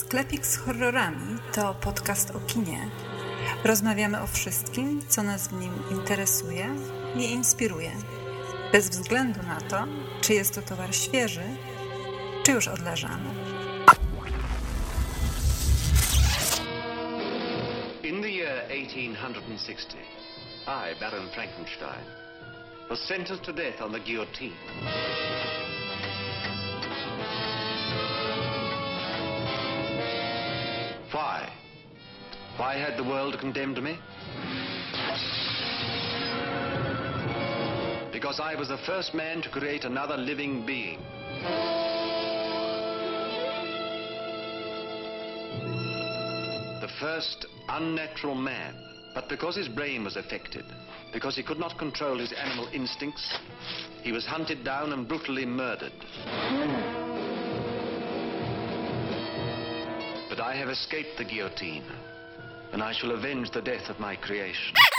Sklepik z horrorami to podcast o kinie. Rozmawiamy o wszystkim, co nas w nim interesuje i inspiruje. Bez względu na to, czy jest to towar świeży, czy już odleżany. In the year 1860, I, Baron Frankenstein, was sentenced to death on the guillotine. Why had the world condemned me? Because I was the first man to create another living being. The first unnatural man. But because his brain was affected, because he could not control his animal instincts, he was hunted down and brutally murdered. But I have escaped the guillotine, and I shall avenge the death of my creation.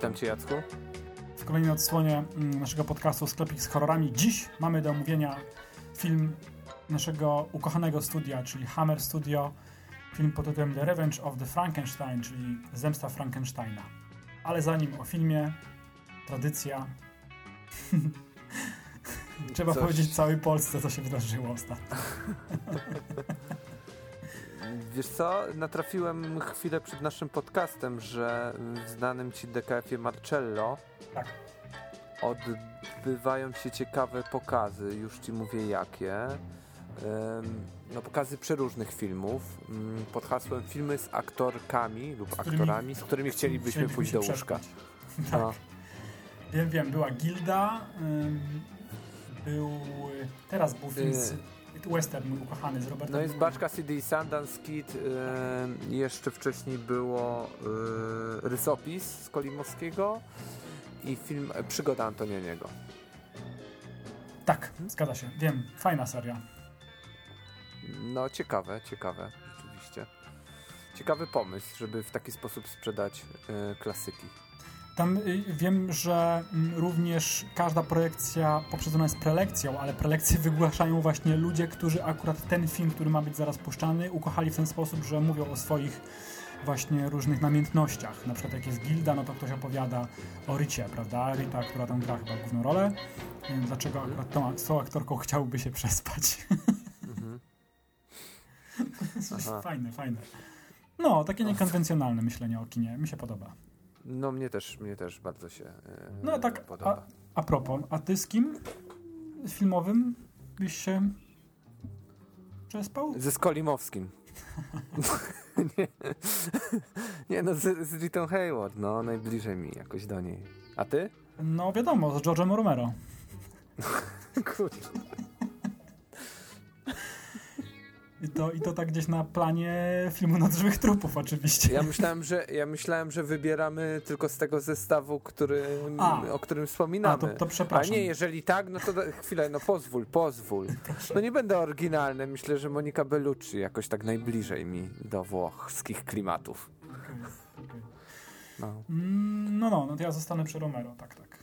Witam Cię, Jacku. w kolejnej odsłonie mm, naszego podcastu Sklepik z horrorami. Dziś mamy do omówienia film naszego ukochanego studia, czyli Hammer Studio. Film pod tytułem The Revenge of the Frankenstein, czyli Zemsta Frankensteina. Ale zanim o filmie, tradycja. Trzeba Coś- powiedzieć całej Polsce, co się wydarzyło ostatnio. Wiesz co, natrafiłem chwilę przed naszym podcastem, że w znanym Ci DKF-ie Marcello Tak. odbywają się ciekawe pokazy, już Ci mówię jakie. No, pokazy przeróżnych filmów mm, pod hasłem filmy z aktorkami lub którymi- aktorami, z którymi chcielibyśmy pójść do łóżka. Tak. No, Wiem, wiem, była Gilda, był... Teraz był film z... Western, mój ukochany, z Robertem... no jest Baczka CD, Sundance Kid, em, jeszcze wcześniej było y, Rysopis z Kolimowskiego i film e, Przygoda Antonioniego. Tak, zgadza się. Wiem, fajna seria. No, ciekawe, ciekawe, rzeczywiście. Ciekawy pomysł, żeby w taki sposób sprzedać e, klasyki. Tam y, wiem, że mm, również każda projekcja poprzedzona jest prelekcją, ale prelekcje wygłaszają właśnie ludzie, którzy akurat ten film, który ma być zaraz puszczany, ukochali w ten sposób, że mówią o swoich właśnie różnych namiętnościach. Na przykład jak jest Gilda, no to ktoś opowiada o Rycie, prawda? Rita, która tam gra chyba główną rolę. Y, Dlaczego akurat tą, z tą aktorką chciałby się przespać. Aha. fajne, fajne. No, takie niekonwencjonalne myślenie o kinie. Mi się podoba. No, mnie też, mnie też bardzo się e, No tak, a, podoba. a propos, a ty z kim filmowym byś się przespał? Ze Skolimowskim. nie, nie, no z, z Ritą Hayward, no, najbliżej mi jakoś do niej. A ty? No wiadomo, z George'em Romero. Kurczę. I to, I to tak gdzieś na planie filmu Żywych Trupów oczywiście. Ja myślałem, że, ja myślałem, że wybieramy tylko z tego zestawu, który, A. o którym wspominamy. A, to, to przepraszam. A nie, jeżeli tak, no to da, chwilę, no pozwól, pozwól. No nie będę oryginalny, myślę, że Monika Bellucci jakoś tak najbliżej mi do włoskich klimatów. No. Mm, No, no, no to ja zostanę przy Romero, tak, tak.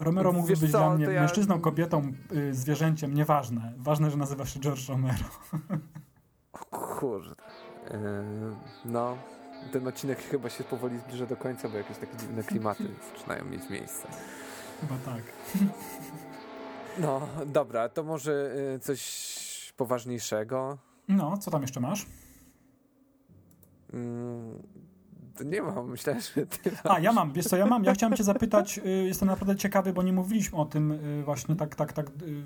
Romero mógłby Wiesz być co, dla mnie ja- mężczyzną, kobietą, y, zwierzęciem, nieważne. Ważne, że nazywa się George Romero. Kurde. Yy, no, ten odcinek chyba się powoli zbliża do końca, bo jakieś takie dziwne klimaty zaczynają mieć miejsce. Chyba tak. No, dobra, to może yy, coś poważniejszego. No, co tam jeszcze masz? Mm, nie mam, myślałem, że ty masz. A, ja mam, wiesz co, ja mam. Ja chciałem cię zapytać, y, jestem naprawdę ciekawy, bo nie mówiliśmy o tym y, właśnie tak, tak, tak, y,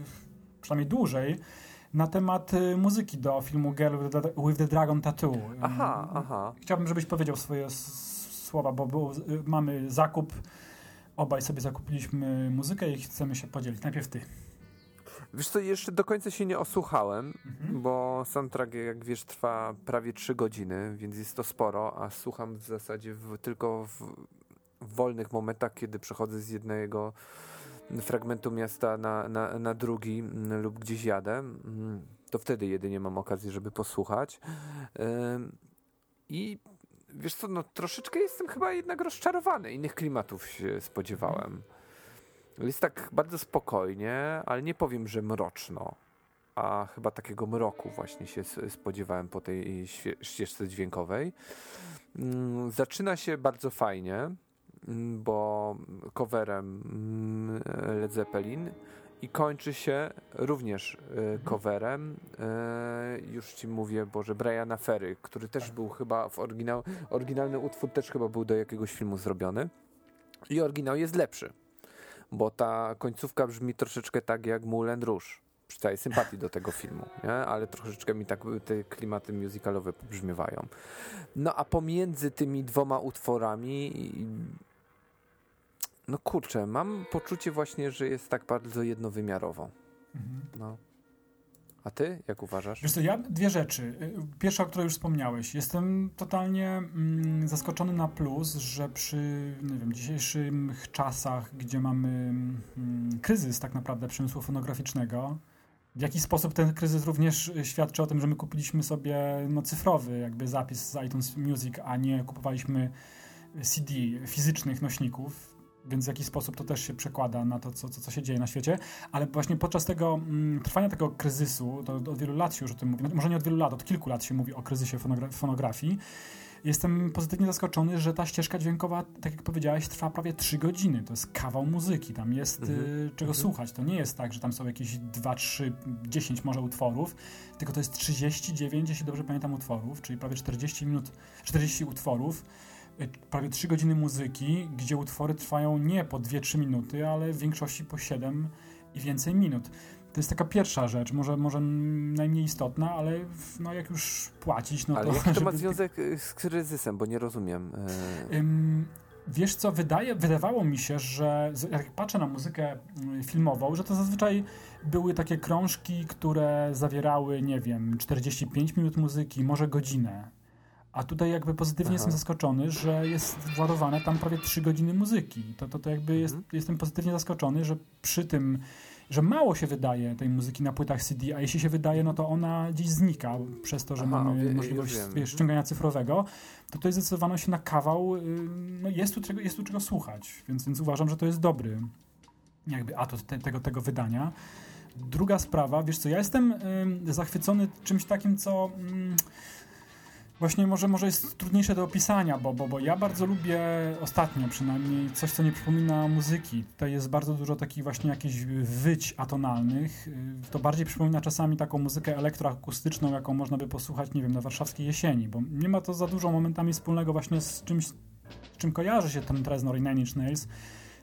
przynajmniej dłużej, na temat muzyki do filmu Girl with the, Dragon Tattoo. Aha, aha. Chciałbym, żebyś powiedział swoje słowa, bo było, y, mamy zakup, obaj sobie zakupiliśmy muzykę i chcemy się podzielić. Najpierw ty. Wiesz co, jeszcze do końca się nie osłuchałem, Mhm. bo soundtrack, jak wiesz, trwa prawie 3 godziny, więc jest to sporo, a słucham w zasadzie w, tylko w, wolnych momentach, kiedy przechodzę z jednego fragmentu miasta na, na, na drugi mm, lub gdzieś jadę. Mm, To wtedy jedynie mam okazję, żeby posłuchać. I wiesz co, no troszeczkę jestem chyba jednak rozczarowany. Innych klimatów się spodziewałem. Jest tak bardzo spokojnie, ale nie powiem, że mroczno. A chyba takiego mroku właśnie się spodziewałem po tej ścieżce dźwiękowej. Mm, Zaczyna się bardzo fajnie, mm, bo coverem mm, Led Zeppelin i kończy się również e, coverem, e, już ci mówię, Boże, Briana Ferry, który też był chyba w oryginał, oryginalny utwór też chyba był do jakiegoś filmu zrobiony i oryginał jest lepszy bo ta końcówka brzmi troszeczkę tak jak Moulin Rouge. Przy całej sympatii do tego filmu, nie? ale troszeczkę mi tak te klimaty musicalowe pobrzmiewają. No a pomiędzy tymi dwoma utworami no kurczę, mam poczucie właśnie, że jest tak bardzo jednowymiarowo. No. A ty, jak uważasz? Wiesz co, ja dwie rzeczy. Pierwsza, o której już wspomniałeś. Jestem totalnie mm, zaskoczony na plus, że przy nie wiem, dzisiejszych czasach, gdzie mamy mm, kryzys tak naprawdę przemysłu fonograficznego, w jaki sposób ten kryzys również świadczy o tym, że my kupiliśmy sobie no, cyfrowy jakby zapis z iTunes Music, a nie kupowaliśmy CD, fizycznych nośników, więc w jaki sposób to też się przekłada na to, co, co, co się dzieje na świecie. Ale właśnie podczas tego mm, trwania tego kryzysu, to od wielu lat się już o tym mówi, no, może nie od wielu lat, od kilku lat się mówi o kryzysie fonogra- fonografii, jestem pozytywnie zaskoczony, że ta ścieżka dźwiękowa, tak jak powiedziałeś, trwa prawie 3 godziny. To jest kawał muzyki, tam jest Mhm. y, czego słuchać. To nie jest tak, że tam są jakieś 2, 3, 10 może utworów, tylko to jest 39, jeśli dobrze pamiętam, utworów, czyli prawie 40 minut, 40 utworów, y, prawie 3 godziny muzyki, gdzie utwory trwają nie po 2-3 minuty, ale w większości po 7 i więcej minut. To jest taka pierwsza rzecz, może, może najmniej istotna, ale no jak już płacić, no ale to... jaki to ma związek y, z kryzysem, bo nie rozumiem. y, Ym, Wiesz co, wydaje, wydawało mi się, że jak patrzę na muzykę mm, filmową, że to zazwyczaj były takie krążki, które zawierały, nie wiem, 45 minut muzyki, może godzinę. A tutaj jakby pozytywnie Aha. jestem zaskoczony, że jest władowane tam prawie 3 godziny muzyki. To, to, to jakby jest, Mhm. jestem pozytywnie zaskoczony, że przy tym, że mało się wydaje tej muzyki na płytach CD, a jeśli się wydaje, no to ona gdzieś znika przez to, że Aha, mamy wie- możliwość wiesz, ściągania cyfrowego, to tutaj zdecydowano się na kawał, y, no jest tu, czego, jest tu czego słuchać, więc, więc uważam, że to jest dobry jakby atut te, tego, tego wydania. Druga sprawa, wiesz co, ja jestem y, zachwycony czymś takim, co mm, właśnie może, może jest trudniejsze do opisania, bo, bo, bo ja bardzo lubię ostatnio przynajmniej coś, co nie przypomina muzyki. Tutaj jest bardzo dużo takich właśnie jakichś wyć atonalnych. Y, To bardziej przypomina czasami taką muzykę elektroakustyczną, jaką można by posłuchać, nie wiem, na warszawskiej jesieni, bo nie ma to za dużo momentami wspólnego właśnie z czymś, z czym kojarzy się ten Reznor i Nine Inch Nails,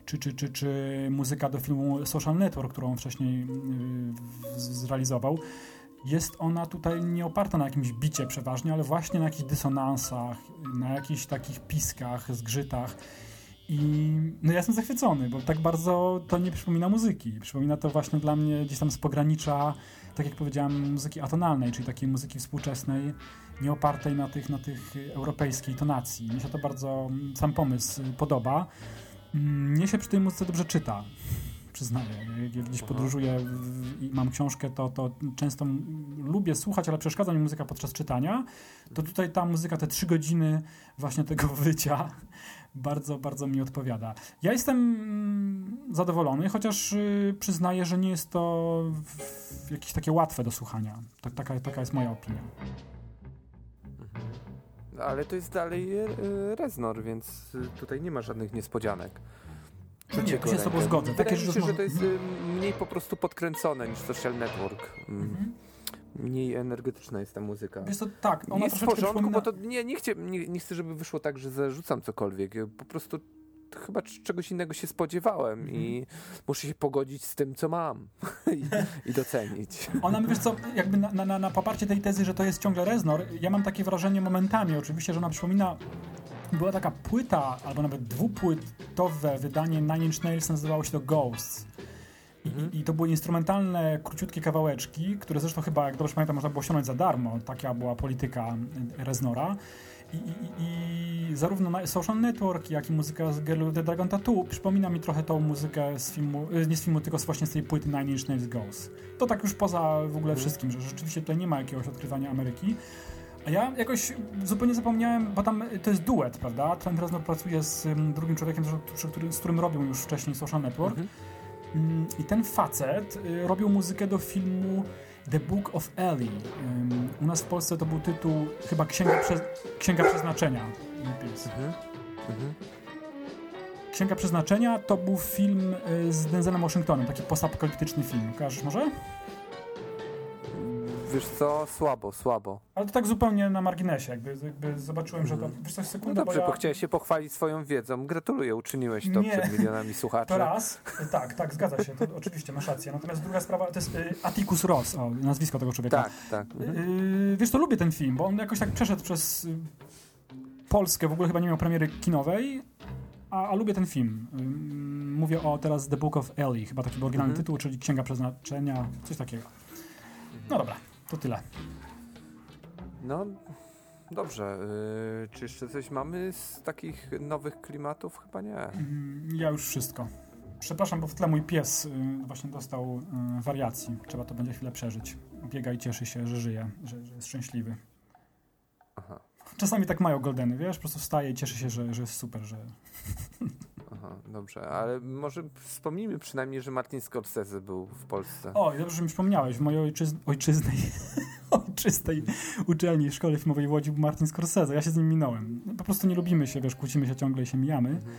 czy, czy, czy, czy muzyka do filmu Social Network, którą wcześniej yy, zrealizował. Jest ona tutaj nie oparta na jakimś bicie przeważnie, ale właśnie na jakichś dysonansach, na jakichś takich piskach, zgrzytach. I no ja jestem zachwycony, bo tak bardzo to nie przypomina muzyki. Przypomina to właśnie dla mnie gdzieś tam z pogranicza, tak jak powiedziałem, muzyki atonalnej, czyli takiej muzyki współczesnej, nie opartej na tych, na tych europejskiej tonacji. Mnie się to bardzo, sam pomysł podoba. Mm, Mnie się przy tej muzyce dobrze czyta, przyznaję. Jak, gdzieś podróżuję i mam książkę, to, to często lubię słuchać, ale przeszkadza mi muzyka podczas czytania. To tutaj ta muzyka, te trzy godziny właśnie tego wycia bardzo, bardzo mi odpowiada. Ja jestem mm, zadowolony, chociaż y, przyznaję, że nie jest to jakieś takie łatwe do słuchania. Tak, taka, taka jest moja opinia. Ale to jest dalej e, Reznor, więc tutaj nie ma żadnych niespodzianek. Nie, tu się z tobą zgodzę. Wydaje Takie mi rzeczy się, że to jest e, mniej po prostu podkręcone niż Social Network. Mm. Mhm. mniej energetyczna jest ta muzyka. Wiesz to tak, ona jest w porządku, przypomina... bo to nie, nie, chcę, nie, nie chcę, żeby wyszło tak, że zarzucam cokolwiek. Po prostu chyba czegoś innego się spodziewałem i muszę się pogodzić z tym, co mam I, i docenić. Ona, wiesz co, jakby na, na, na poparcie tej tezy, że to jest ciągle Reznor, ja mam takie wrażenie momentami oczywiście, że ona przypomina była taka płyta, albo nawet dwupłytowe wydanie Nine Inch Nails, nazywało się to Ghosts. I, I to były instrumentalne, króciutkie kawałeczki, które zresztą chyba, jak dobrze pamiętam, można było ściągnąć za darmo. Taka była polityka Reznora. I, i, i zarówno Social Network, jak i muzyka z Girl the Dragon Tattoo przypomina mi trochę tą muzykę z filmu, y, nie z filmu, tylko właśnie z tej płyty Nine Inch Nails Ghosts. To tak już poza w ogóle wszystkim, że rzeczywiście tutaj nie ma jakiegoś odkrywania Ameryki. A ja jakoś zupełnie zapomniałem, bo tam to jest duet, prawda? Trent Reznor pracuje z drugim człowiekiem, z którym, robił już wcześniej Social Network. Mhm. Mm, I ten facet y, robił muzykę do filmu The Book of Ellie. U nas w Polsce to był tytuł chyba Księga, Prze Księga Przeznaczenia. Mhm. Mhm. Księga Przeznaczenia to był film y, z Denzelem Washingtonem, taki postapokaliptyczny film. Kojarzysz może? Wiesz co, słabo, słabo. Ale to tak zupełnie na marginesie, jakby, jakby zobaczyłem, że to... Wiesz coś, No sekundę, dobrze, bo bo ja... chciałeś się pochwalić swoją wiedzą. Gratuluję, uczyniłeś to Nie. przed milionami słuchaczy. To raz, tak, tak, zgadza się, to oczywiście, masz rację. Natomiast druga sprawa to jest y, Atticus Ross, o, nazwisko tego człowieka. Tak, tak. Mhm. Yy, wiesz, to lubię ten film, bo on jakoś tak przeszedł przez y, Polskę, w ogóle chyba nie miał premiery kinowej, a, a lubię ten film. Yy, mówię o teraz The Book of Ellie, chyba taki był oryginalny Mhm. tytuł, czyli Księga Przeznaczenia, coś takiego. No dobra, to tyle. No, dobrze. Yy, czy jeszcze coś mamy z takich nowych klimatów? Chyba nie. Mm, Ja już wszystko. Przepraszam, bo w tle mój pies y, właśnie dostał y, wariacji. Trzeba to będzie chwilę przeżyć. Biega i cieszy się, że żyje, że, że jest szczęśliwy. Aha, Czasami tak mają goldeny, wiesz? Po prostu wstaje i cieszy się, że, że jest super, że... aha, dobrze. Ale może wspomnijmy przynajmniej, że Martin Scorsese był w Polsce. O, dobrze, że mi przypomniałeś. W mojej ojczyz... ojczyznej, ojczystej uczelni, szkole filmowej w Łodzi był Martin Scorsese. Ja się z nim minąłem. Po prostu nie lubimy się, wiesz, kłócimy się ciągle i się mijamy. Mhm.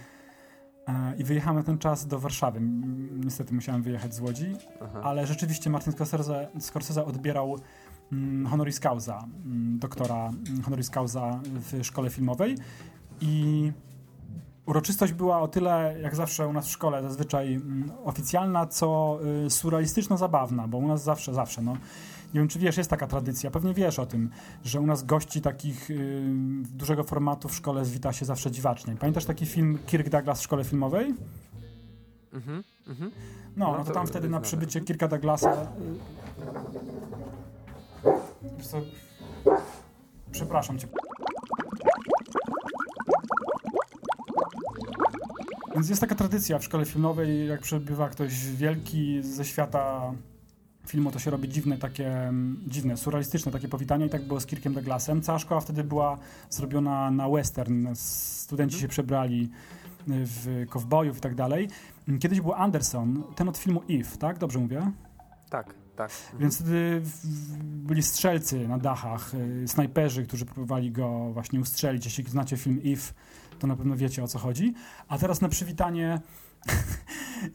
E, I wyjechałem na ten czas do Warszawy. Niestety musiałem wyjechać z Łodzi, Aha. ale rzeczywiście Martin Scorsese, Scorsese odbierał mm, honoris causa, mm, doktora mm, honoris causa w szkole filmowej i uroczystość była o tyle, jak zawsze u nas w szkole, zazwyczaj mm, oficjalna, co y, surrealistyczno-zabawna, bo u nas zawsze, zawsze, no, nie wiem, czy wiesz, jest taka tradycja, pewnie wiesz o tym, że u nas gości takich y, dużego formatu w szkole zwita się zawsze dziwacznie. Pamiętasz taki film Kirk Douglas w szkole filmowej? Mhm, mhm. No, No no to to tam wtedy na przybycie Kirka Douglasa... y, co, Przepraszam cię. Więc jest taka tradycja w szkole filmowej, jak przybywa ktoś wielki ze świata filmu, to się robi dziwne takie, mm, dziwne, surrealistyczne takie powitanie i tak było z Kirkiem Douglasem. Cała szkoła wtedy była zrobiona na western. Studenci się przebrali w kowbojów i tak dalej. Kiedyś był Anderson, ten od filmu If, tak? Dobrze mówię? Tak, tak. Mhm. Więc wtedy byli strzelcy na dachach, y, snajperzy, którzy próbowali go właśnie ustrzelić. Jeśli znacie film If, to na pewno wiecie o co chodzi. A teraz na przywitanie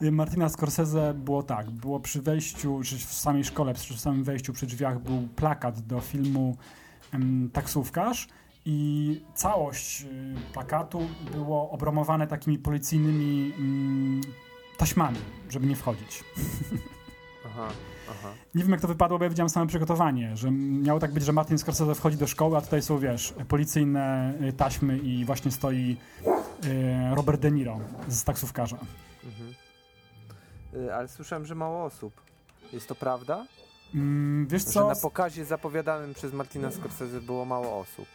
Martina Scorsese było tak, było przy wejściu, czy w samej szkole, przy samym wejściu przy drzwiach był plakat do filmu em, Taksówkarz i całość y, plakatu było obromowane takimi policyjnymi mm, taśmami, żeby nie wchodzić. Aha, aha. Nie wiem, jak to wypadło, bo ja widziałem same przygotowanie, że miało tak być, że Martin Scorsese wchodzi do szkoły, a tutaj są, wiesz, policyjne y, taśmy i właśnie stoi y, Robert De Niro z taksówkarza. Mhm. Y, Ale słyszałem, że mało osób. Jest to prawda? Mm, wiesz Że co, na pokazie zapowiadanym przez Martina Scorsese było mało osób.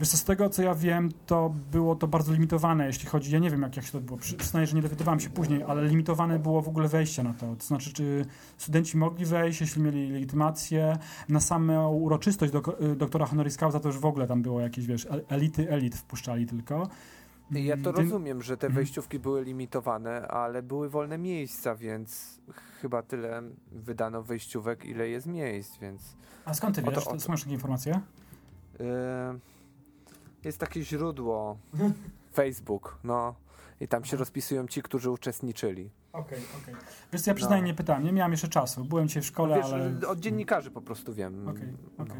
Wiesz co, z tego co ja wiem, to było to bardzo limitowane, jeśli chodzi, ja nie wiem jak, jak się to było, Przy, przyznaję, że nie dowiadywałem się później, ale limitowane było w ogóle wejście na to, to znaczy, czy studenci mogli wejść, jeśli mieli legitymację, na samą uroczystość do, doktora honoris causa to już w ogóle tam było jakieś, wiesz, el- elity elit wpuszczali tylko. Ja to Więc- rozumiem, że te Mhm. wejściówki były limitowane, ale były wolne miejsca, więc chyba tyle wydano wejściówek, ile jest miejsc, więc A skąd ty O to- wiesz? o to. masz takie informacje? yy, jest takie źródło Facebook, no I tam się rozpisują ci, którzy uczestniczyli. Okej, okej. Wiesz co, ja przyznaję, No. nie pytałem, nie miałem jeszcze czasu. Byłem dzisiaj w szkole, Wiesz, ale... Od dziennikarzy po prostu wiem. Okej, No. okej.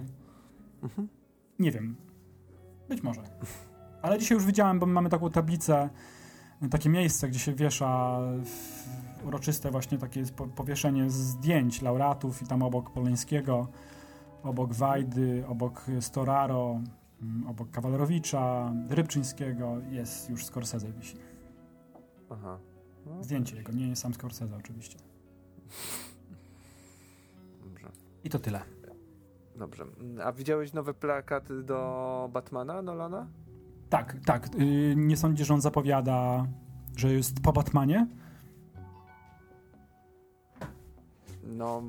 Nie wiem. Być może. Ale dzisiaj już widziałem, bo my mamy taką tablicę, takie miejsce, gdzie się wiesza uroczyste właśnie takie po- powieszenie zdjęć laureatów i tam obok Polańskiego, obok Wajdy, obok Storaro, obok Kawalerowicza, Rybczyńskiego jest już Scorsese wisi. Aha. No, Zdjęcie jego, nie sam Scorsese oczywiście. dobrze. I to tyle. Dobrze. A widziałeś nowy plakat do Batmana Nolana? Tak, tak. Yy, nie sądzisz, że on zapowiada, że jest po Batmanie? No,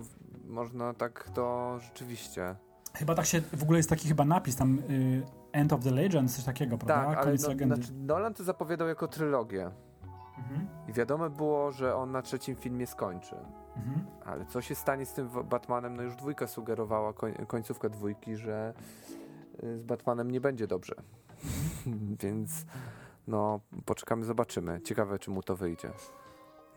można tak to rzeczywiście. Chyba tak się, w ogóle jest taki chyba napis tam y, End of the Legend, coś takiego, prawda? Tak, ale Koniec no, legendy. znaczy Nolan to zapowiadał jako trylogię. Mhm. I wiadomo było, że on na trzecim filmie skończy. Mhm. Ale co się stanie z tym Batmanem? No już dwójka sugerowała, koń, końcówka dwójki, że y, z Batmanem nie będzie dobrze. Więc no, poczekamy, zobaczymy. Ciekawe, czy mu to wyjdzie.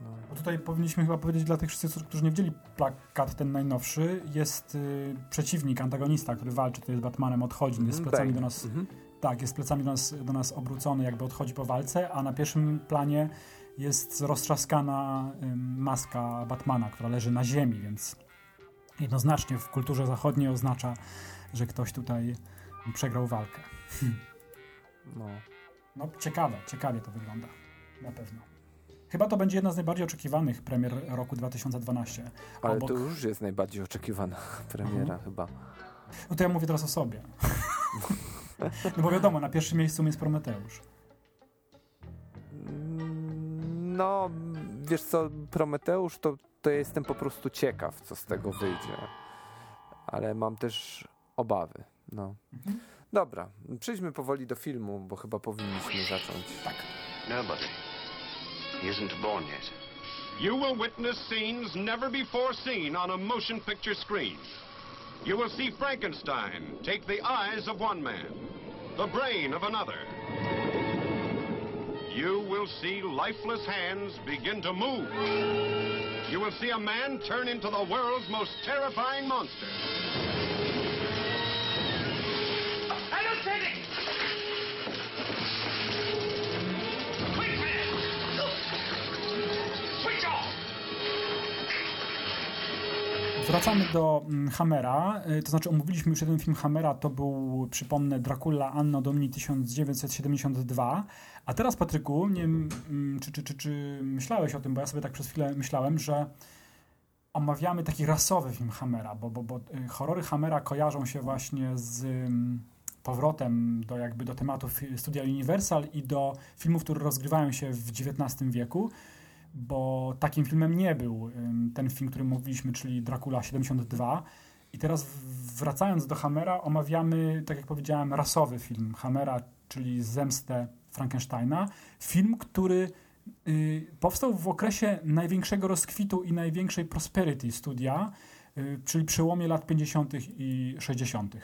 No. Bo tutaj powinniśmy chyba powiedzieć dla tych wszystkich, którzy nie widzieli plakat ten najnowszy, jest y, przeciwnik, antagonista, który walczy tutaj z Batmanem, odchodzi, jest Mhm, plecami Bane. do nas, Mhm. tak, jest plecami do nas, do nas obrócony, jakby odchodzi po walce, a na pierwszym planie jest roztrzaskana ym, maska Batmana, która leży na ziemi, więc jednoznacznie w kulturze zachodniej oznacza, że ktoś tutaj przegrał walkę. No. No ciekawe, ciekawie to wygląda. Na pewno. Chyba to będzie jedna z najbardziej oczekiwanych premier roku 2012. Ale Obok- to już jest najbardziej oczekiwana premiera Mhm. chyba. No to ja mówię teraz o sobie. No bo wiadomo, na pierwszym miejscu jest Prometeusz. Mm, No, wiesz co, Prometeusz, to, to ja jestem po prostu ciekaw, co z tego wyjdzie. Ale mam też obawy. No. Mhm. Dobra, przejdźmy powoli do filmu, bo chyba powinniśmy zacząć. Tak. Nobody. He isn't born yet. You will witness scenes never before seen on a motion picture screen. You will see Frankenstein take the eyes of one man, the brain of another. You will see lifeless hands begin to move. You will see a man turn into the world's most terrifying monster. Wracamy do mm, Hammera, y, to znaczy omówiliśmy już jeden film Hammera, to był, przypomnę, Dracula Anno Domini 1972, a teraz Patryku, nie wiem, mm, czy, czy, czy, czy myślałeś o tym, bo ja sobie tak przez chwilę myślałem, że omawiamy taki rasowy film Hammera, bo, bo, bo y, horrory Hammera kojarzą się właśnie z ym, powrotem do jakby do tematów studia Universal i do filmów, które rozgrywają się w XIX wieku, bo takim filmem nie był ten film, który mówiliśmy, czyli Dracula 72. I teraz wracając do Hammera, omawiamy, tak jak powiedziałem, rasowy film Hammera, czyli Zemstę Frankensteina. Film, który y, powstał w okresie największego rozkwitu i największej prosperity studia, y, czyli przełomie lat 50. i 60.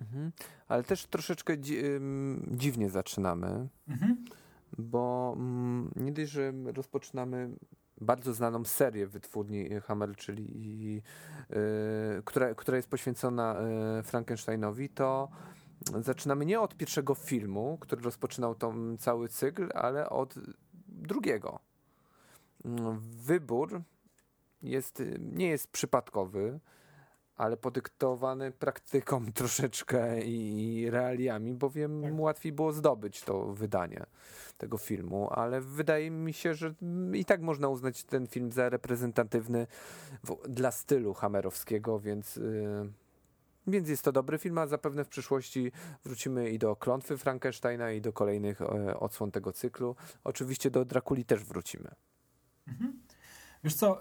Mhm. Ale też troszeczkę dzi- dziwnie zaczynamy, Mhm. Bo mm, nie dość, że rozpoczynamy bardzo znaną serię wytwórni y, Hammer, czyli y, która, która jest poświęcona y, Frankensteinowi, to zaczynamy nie od pierwszego filmu, który rozpoczynał tą cały cykl, ale od drugiego. Mm, Wybór jest, y, nie jest przypadkowy, ale podyktowany praktyką troszeczkę i realiami, bowiem Tak. łatwiej było zdobyć to wydanie tego filmu, ale wydaje mi się, że i tak można uznać ten film za reprezentatywny w, dla stylu hamerowskiego, więc, y, więc jest to dobry film, a zapewne w przyszłości wrócimy i do Klątwy Frankensteina i do kolejnych e, odsłon tego cyklu. Oczywiście do Drakuli też wrócimy. Wiesz co,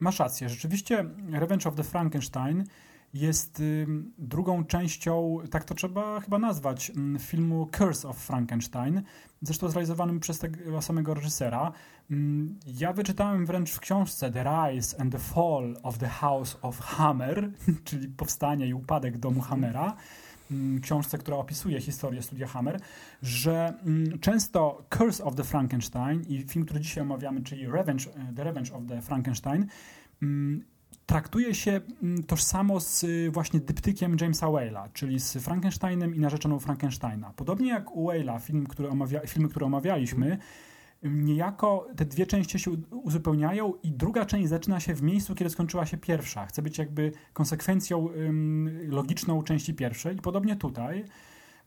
masz rację. Rzeczywiście Revenge of the Frankenstein jest drugą częścią, tak to trzeba chyba nazwać, filmu Curse of Frankenstein, zresztą zrealizowanym przez tego samego reżysera. Ja wyczytałem wręcz w książce The Rise and the Fall of the House of Hammer, czyli powstanie i upadek domu Hammera. Mm, książce, która opisuje historię studia Hammer, że mm, często Curse of the Frankenstein i film, który dzisiaj omawiamy, czyli Revenge, e, The Revenge of the Frankenstein, mm, traktuje się tożsamo z y, właśnie dyptykiem Jamesa Whale'a, czyli z Frankensteinem i narzeczoną Frankensteina. Podobnie jak u Whale'a, film, który omawia, filmy, które omawialiśmy, niejako te dwie części się uzupełniają i druga część zaczyna się w miejscu, kiedy skończyła się pierwsza. Chce być jakby konsekwencją logiczną części pierwszej i podobnie tutaj.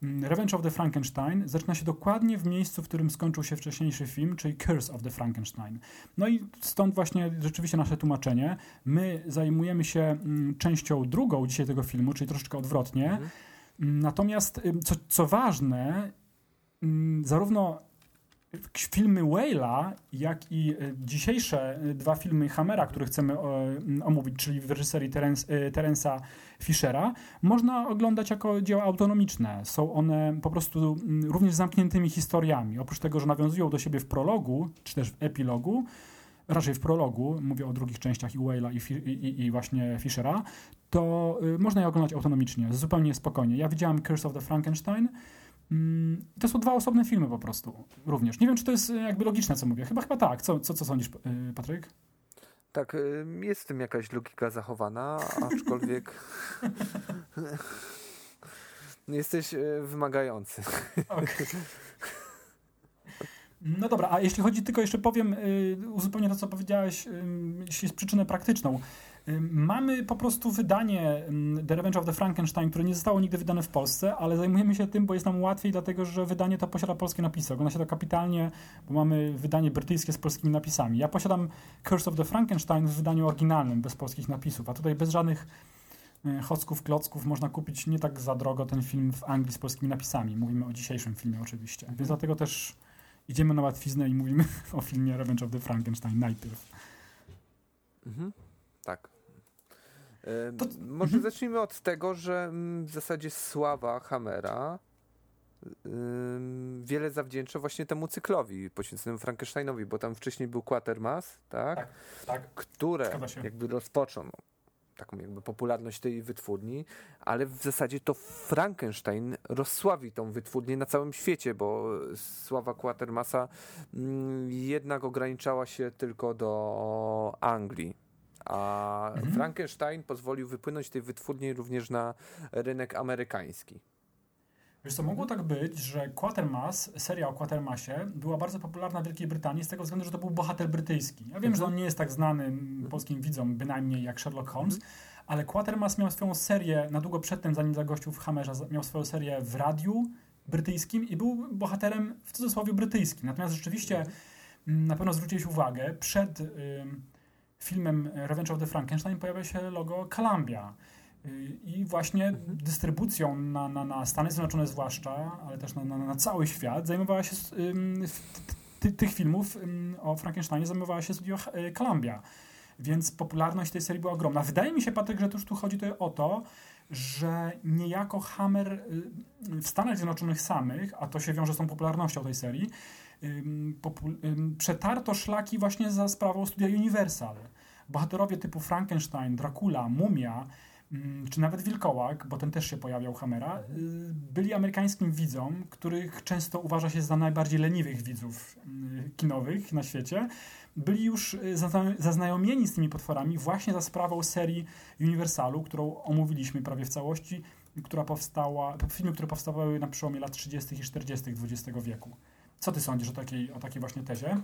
Revenge of the Frankenstein zaczyna się dokładnie w miejscu, w którym skończył się wcześniejszy film, czyli Curse of the Frankenstein. No i stąd właśnie rzeczywiście nasze tłumaczenie. My zajmujemy się częścią drugą dzisiaj tego filmu, czyli troszeczkę odwrotnie. Mhm. Natomiast, co, co ważne, zarówno filmy Whale'a, jak i e, dzisiejsze e, dwa filmy Hammera, które chcemy omówić, czyli w reżyserii e, Terensa Fischera, można oglądać jako dzieła autonomiczne. Są one po prostu również zamkniętymi historiami. Oprócz tego, że nawiązują do siebie w prologu, czy też w epilogu, raczej w prologu, mówię o drugich częściach i Whale'a i, i, i, właśnie Fischera, to można je oglądać autonomicznie, zupełnie spokojnie. Ja widziałem Curse of the Frankenstein, to są dwa osobne filmy po prostu, również. Nie wiem, czy to jest e, jakby logiczne, co mówię. Chyba, chyba tak. Co, co, co sądzisz, e, Patryk? Tak, e, jest w tym jakaś logika zachowana, aczkolwiek jesteś wymagający. Okay. No dobra, a jeśli chodzi tylko jeszcze powiem, uzupełnię to, co powiedziałeś, jeśli jest przyczynę praktyczną. Mamy po prostu wydanie The Revenge of the Frankenstein, które nie zostało nigdy wydane w Polsce, ale zajmujemy się tym, bo jest nam łatwiej, dlatego że wydanie to posiada polskie napisy. Ogląda się to kapitalnie, bo mamy wydanie brytyjskie z polskimi napisami. Ja posiadam Curse of the Frankenstein w wydaniu oryginalnym, bez polskich napisów, a tutaj bez żadnych e, chocków, klocków można kupić nie tak za drogo ten film w Anglii z polskimi napisami. Mówimy o dzisiejszym filmie oczywiście. Więc dlatego też idziemy na łatwiznę i mówimy o filmie Revenge of the Frankenstein najpierw. Mhm. Tak. To... Może mhm. zacznijmy od tego, że mm, w zasadzie sława Hammera wiele zawdzięcza właśnie temu cyklowi poświęconemu Frankensteinowi, bo tam wcześniej był Quatermass, tak? Tak, tak. Które jakby rozpoczął taką jakby popularność tej wytwórni, ale w zasadzie to Frankenstein rozsławi tą wytwórnię na całym świecie, bo sława Quatermassa mm, jednak ograniczała się tylko do Anglii a mhm. Frankenstein pozwolił wypłynąć tej wytwórni również na rynek amerykański. Wiesz co, mogło tak być, że Quatermass, seria o Quatermassie była bardzo popularna w Wielkiej Brytanii z tego względu, że to był bohater brytyjski. Ja wiem, mhm. że on nie jest tak znany polskim widzom bynajmniej jak Sherlock Holmes, mhm. ale Quatermass miał swoją serię, na długo przedtem, zanim zagościł w Hammerze, miał swoją serię w radiu brytyjskim i był bohaterem w cudzysłowie brytyjskim. Natomiast rzeczywiście mhm. na pewno zwróciłeś uwagę, przed... filmem Revenge of the Frankenstein pojawia się logo Columbia. Y, I właśnie mhm. dystrybucją na, na, na Stany Zjednoczone zwłaszcza, ale też na, na, na cały świat zajmowała się ty, tych filmów o Frankensteinie zajmowała się studio y, Columbia. Więc popularność tej serii była ogromna. Wydaje mi się, Patryk, że tuż tu chodzi tutaj o to, że niejako Hammer y, w Stanach Zjednoczonych samych, a to się wiąże z tą popularnością tej serii, przetarto szlaki właśnie za sprawą studia Universal. Bohaterowie typu Frankenstein, Dracula, Mumia, czy nawet Wilkołak, bo ten też się pojawiał Hammera, y, byli amerykańskim widzom, których często uważa się za najbardziej leniwych widzów y, kinowych na świecie. Byli już y, zaznajomieni z tymi potworami właśnie za sprawą serii Universalu, którą omówiliśmy prawie w całości, która powstała, filmy, które powstawały na przełomie lat 30. i 40. XX wieku. Co ty sądzisz o takiej, o takiej właśnie tezie?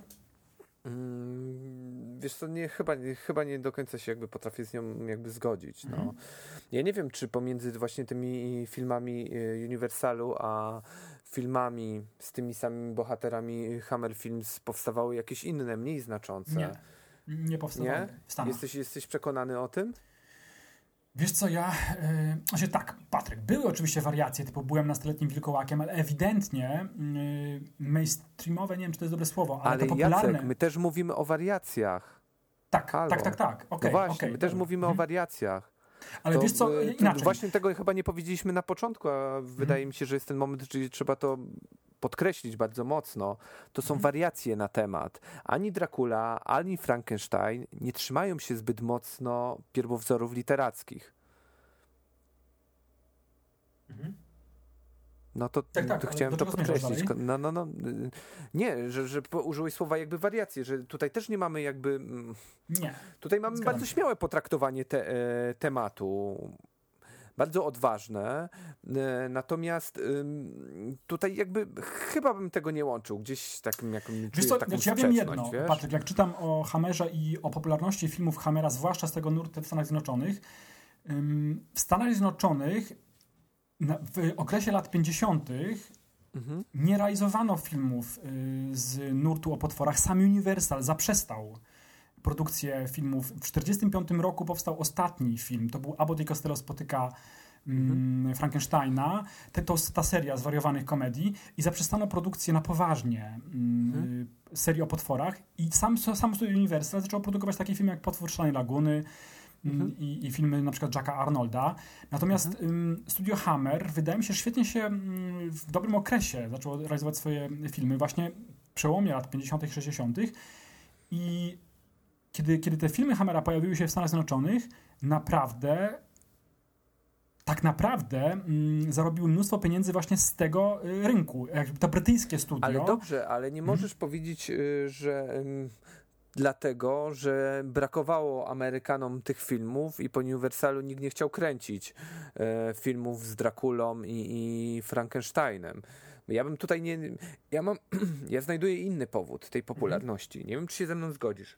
Mm, wiesz co, nie, chyba, nie, chyba nie do końca się jakby potrafię z nią jakby zgodzić. No. Mhm. Ja nie wiem, czy pomiędzy właśnie tymi filmami y, Universalu, a filmami z tymi samymi bohaterami Hammer Films powstawały jakieś inne, mniej znaczące. Nie, nie powstawały nie? Jesteś, jesteś przekonany o tym? Wiesz co, ja... Yy, znaczy tak, Patryk, były oczywiście wariacje, typu byłem nastoletnim wilkołakiem, ale ewidentnie yy, mainstreamowe, nie wiem, czy to jest dobre słowo, ale, ale to popularne... Jacek, my też mówimy o wariacjach. Tak, Halo. tak, tak, tak. Okay, no właśnie, okay, my też mówimy hmm. o wariacjach. Ale to, wiesz co, inaczej. Właśnie tego chyba nie powiedzieliśmy na początku, a hmm. wydaje mi się, że jest ten moment, gdzie trzeba to podkreślić bardzo mocno, to są mhm. wariacje na temat. Ani Dracula, ani Frankenstein nie trzymają się zbyt mocno pierwowzorów literackich. Mhm. No to, tak, tak, to chciałem to podkreślić. No, no, no. Nie, że, że użyłeś słowa jakby wariacje, że tutaj też nie mamy jakby... Mm, nie. Tutaj mamy Zgadzam bardzo śmiałe potraktowanie te, e, tematu bardzo odważne. E, natomiast tutaj jakby chyba bym tego nie łączył. Gdzieś takim jakimś Wiesz co, taką ja wiem jedno, wiesz? Patryk, jak czytam o Hammerze i o popularności filmów Hammera, zwłaszcza z tego nurtu w Stanach Zjednoczonych, w Stanach Zjednoczonych w okresie lat 50. Mhm. nie realizowano filmów y, z nurtu o potworach. Sam Universal zaprzestał produkcję filmów. W 1945 roku powstał ostatni film. To był Abbott i Costello spotyka mm, mhm. Frankensteina. Te, to ta seria zwariowanych komedii i zaprzestano produkcję na poważnie mm, mhm. serii o potworach i sam, sam studio Universal zaczął produkować takie filmy jak Potwór Szklanej Laguny, mhm. i, i, filmy na przykład Jacka Arnolda. Natomiast mhm. Studio Hammer wydaje mi się, że świetnie się w dobrym okresie zaczęło realizować swoje filmy, właśnie przełomie lat 50., -tych, 60. I kiedy, kiedy te filmy Hammera pojawiły się w Stanach Zjednoczonych, naprawdę tak naprawdę mm, zarobiły mnóstwo pieniędzy właśnie z tego y, rynku. To brytyjskie studio. Ale dobrze, ale nie możesz hmm. powiedzieć, y, że dlatego, że brakowało Amerykanom tych filmów i po Universalu nikt nie chciał kręcić e, filmów z Drakulą i, i Frankensteinem. Ja bym tutaj nie. Ja mam. Ja znajduję inny powód tej popularności. Nie wiem, czy się ze mną zgodzisz.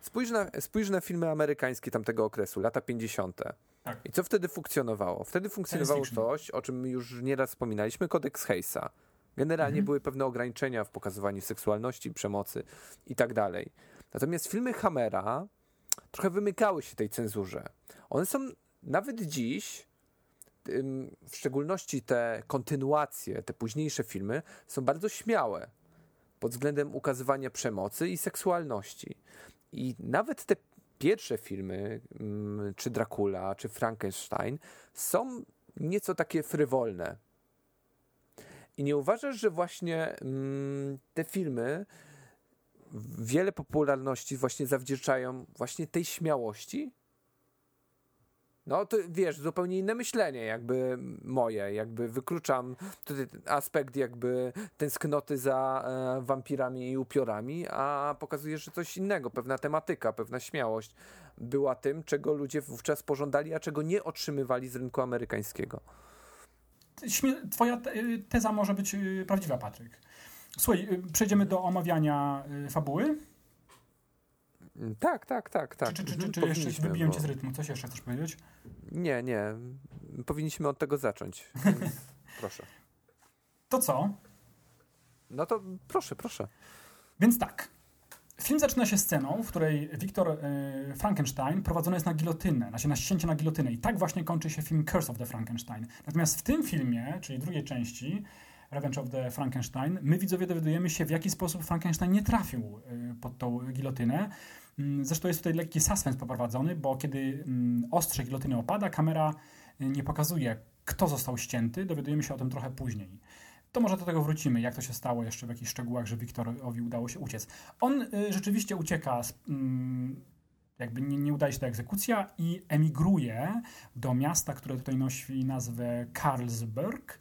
Spójrz na, spójrz na filmy amerykańskie tamtego okresu, lata 50. Tak. I co wtedy funkcjonowało? Wtedy funkcjonowało coś, o czym już nieraz wspominaliśmy, kodeks Hayesa. Generalnie mhm. były pewne ograniczenia w pokazywaniu seksualności, przemocy i tak dalej. Natomiast filmy Hammera trochę wymykały się tej cenzurze. One są nawet dziś, w szczególności te kontynuacje, te późniejsze filmy, są bardzo śmiałe pod względem ukazywania przemocy i seksualności. I nawet te pierwsze filmy, czy Dracula, czy Frankenstein, są nieco takie frywolne i nie uważasz, że właśnie mm, te filmy wiele popularności właśnie zawdzięczają właśnie tej śmiałości? No to wiesz, zupełnie inne myślenie jakby moje, jakby wykluczam tutaj aspekt jakby tęsknoty za e, wampirami i upiorami, a pokazujesz, że coś innego, pewna tematyka, pewna śmiałość była tym, czego ludzie wówczas pożądali, a czego nie otrzymywali z rynku amerykańskiego twoja teza może być y, prawdziwa, Patryk. Słuchaj, y, przejdziemy do omawiania y, fabuły. Tak, tak, tak, tak. Czy, czy, czy, czy jeszcze wybiłem bo... cię z rytmu? Coś jeszcze chcesz powiedzieć? Nie, nie. Powinniśmy od tego zacząć. proszę. To co? No to proszę, proszę. Więc tak. Film zaczyna się sceną, w której Wiktor y, Frankenstein prowadzony jest na gilotynę, na, na ścięcie na gilotynę. I tak właśnie kończy się film Curse of the Frankenstein. Natomiast w tym filmie, czyli drugiej części, Revenge of the Frankenstein, my widzowie dowiadujemy się, w jaki sposób Frankenstein nie trafił y, pod tą gilotynę. Mm, zresztą jest tutaj lekki suspens poprowadzony, bo kiedy mm, ostrze gilotyny opada, kamera y, nie pokazuje, kto został ścięty. Dowiadujemy się o tym trochę później to może do tego wrócimy, jak to się stało jeszcze w jakichś szczegółach, że Wiktorowi udało się uciec. On y, rzeczywiście ucieka, mm, jakby nie, nie udaje się ta egzekucja i emigruje do miasta, które tutaj nosi nazwę Karlsberg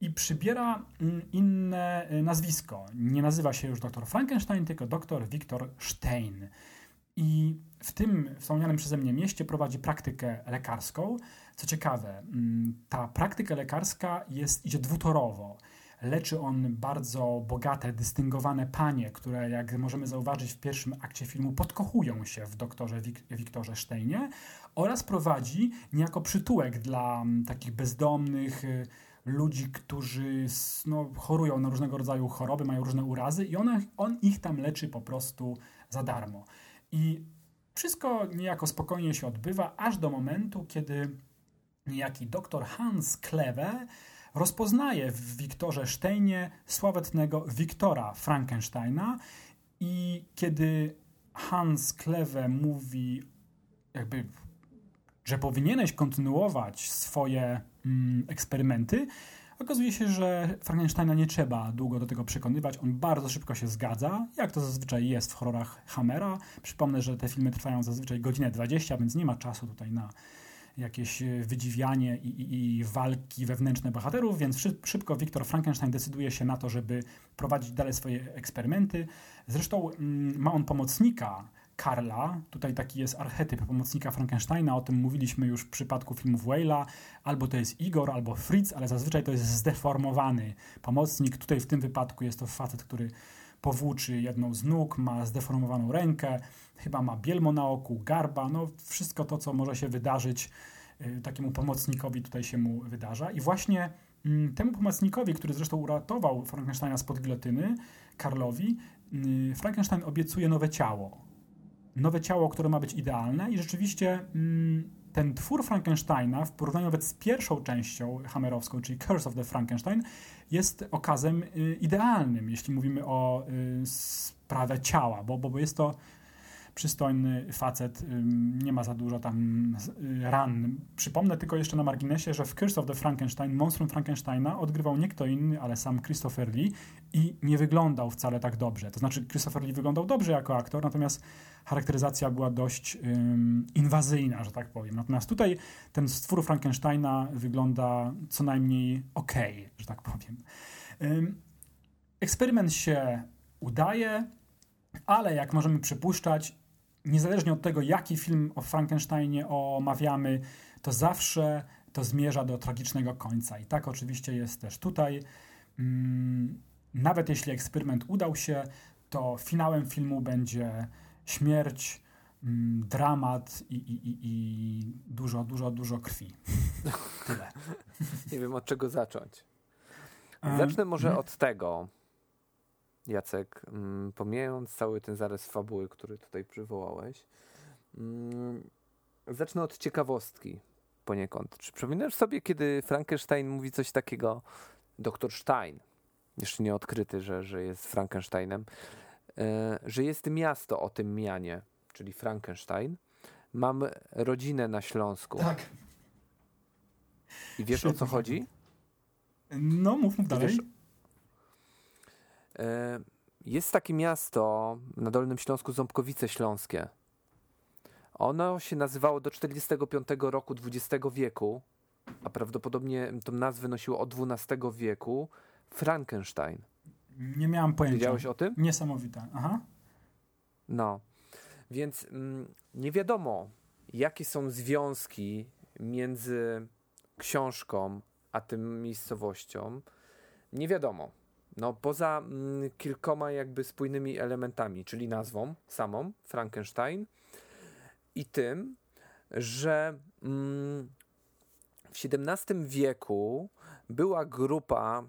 i przybiera mm, inne y, nazwisko. Nie nazywa się już dr Frankenstein, tylko dr Viktor Stein. I w tym wspomnianym przeze mnie mieście prowadzi praktykę lekarską. Co ciekawe, mm, ta praktyka lekarska jest, idzie dwutorowo leczy on bardzo bogate, dystyngowane panie, które, jak możemy zauważyć w pierwszym akcie filmu, podkochują się w doktorze Wik Wiktorze Steinie oraz prowadzi niejako przytułek dla mm, takich bezdomnych, y, ludzi, którzy no, chorują na różnego rodzaju choroby, mają różne urazy i on, on ich tam leczy po prostu za darmo. I wszystko niejako spokojnie się odbywa, aż do momentu, kiedy niejaki doktor Hans Kleve rozpoznaje w Wiktorze Steinie sławetnego Wiktora Frankensteina i kiedy Hans Kleve mówi jakby, że powinieneś kontynuować swoje eksperymenty, okazuje się, że Frankensteina nie trzeba długo do tego przekonywać. On bardzo szybko się zgadza, jak to zazwyczaj jest w horrorach Hammera. Przypomnę, że te filmy trwają zazwyczaj godzinę 20, więc nie ma czasu tutaj na jakieś e, wydziwianie i, i, i walki wewnętrzne bohaterów, więc szybko Wiktor Frankenstein decyduje się na to, żeby prowadzić dalej swoje eksperymenty. Zresztą mm, ma on pomocnika, Karla. Tutaj taki jest archetyp pomocnika Frankensteina, o tym mówiliśmy już w przypadku filmów Whale'a. Albo to jest Igor, albo Fritz, ale zazwyczaj to jest zdeformowany pomocnik. Tutaj w tym wypadku jest to facet, który powłóczy jedną z nóg, ma zdeformowaną rękę, chyba ma bielmo na oku, garba, no wszystko to, co może się wydarzyć y, takiemu pomocnikowi tutaj się mu wydarza. I właśnie mm, temu pomocnikowi, który zresztą uratował Frankensteina spod gilotyny, Karlowi, y, Frankenstein obiecuje nowe ciało nowe ciało, które ma być idealne i rzeczywiście mm, ten twór Frankensteina w porównaniu nawet z pierwszą częścią hammerowską, czyli Curse of the Frankenstein, jest okazem y, idealnym, jeśli mówimy o y, sprawę ciała, bo, bo jest to przystojny facet, nie ma za dużo tam y, ran. Przypomnę tylko jeszcze na marginesie, że w Curse of the Frankenstein monstrum Frankensteina odgrywał nie kto inny, ale sam Christopher Lee i nie wyglądał wcale tak dobrze. To znaczy Christopher Lee wyglądał dobrze jako aktor, natomiast charakteryzacja była dość um, inwazyjna, że tak powiem. Natomiast tutaj ten stwór Frankensteina wygląda co najmniej ok, że tak powiem. Um, eksperyment się udaje, ale jak możemy przypuszczać, niezależnie od tego, jaki film o Frankensteinie omawiamy, to zawsze to zmierza do tragicznego końca. I tak oczywiście jest też tutaj. Mm, nawet jeśli eksperyment udał się, to finałem filmu będzie śmierć, mm, dramat i, i, i, dużo, dużo, dużo krwi. Tyle. Nie wiem od czego zacząć. Zacznę może mhm. od tego, Jacek, mm, pomijając cały ten zarys fabuły, który tutaj przywołałeś, mm, zacznę od ciekawostki poniekąd. Czy przypominasz sobie, kiedy Frankenstein mówi coś takiego, doktor Stein, jeszcze nie odkryty, że, że jest Frankensteinem, e, że jest miasto o tym mianie, czyli Frankenstein. Mam rodzinę na Śląsku. Tak. I wiesz Świetnie. o co chodzi? No, mów, mów dalej. Wiesz, jest takie miasto na Dolnym Śląsku, Ząbkowice Śląskie. Ono się nazywało do 45 roku XX wieku, a prawdopodobnie tą nazwę nosiło od XII wieku Frankenstein. Nie miałem pojęcia. Wiedziałeś o tym? Niesamowite. Aha. No. Więc mm, nie wiadomo, jakie są związki między książką a tym miejscowością. Nie wiadomo. No, poza mm, kilkoma jakby spójnymi elementami, czyli nazwą samą, Frankenstein, i tym, że mm, w XVII wieku była grupa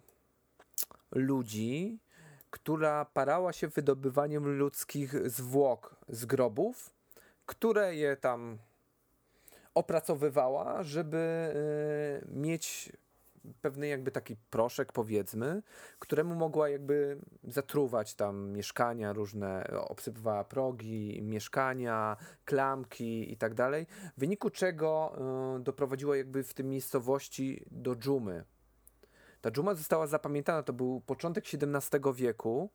ludzi, która parała się wydobywaniem ludzkich zwłok z grobów, które je tam opracowywała, żeby y, mieć pewny jakby taki proszek powiedzmy, któremu mogła jakby zatruwać tam mieszkania różne, obsypywała progi, mieszkania, klamki i tak dalej, w wyniku czego y, doprowadziła jakby w tym miejscowości do dżumy. Ta dżuma została zapamiętana, to był początek XVII wieku,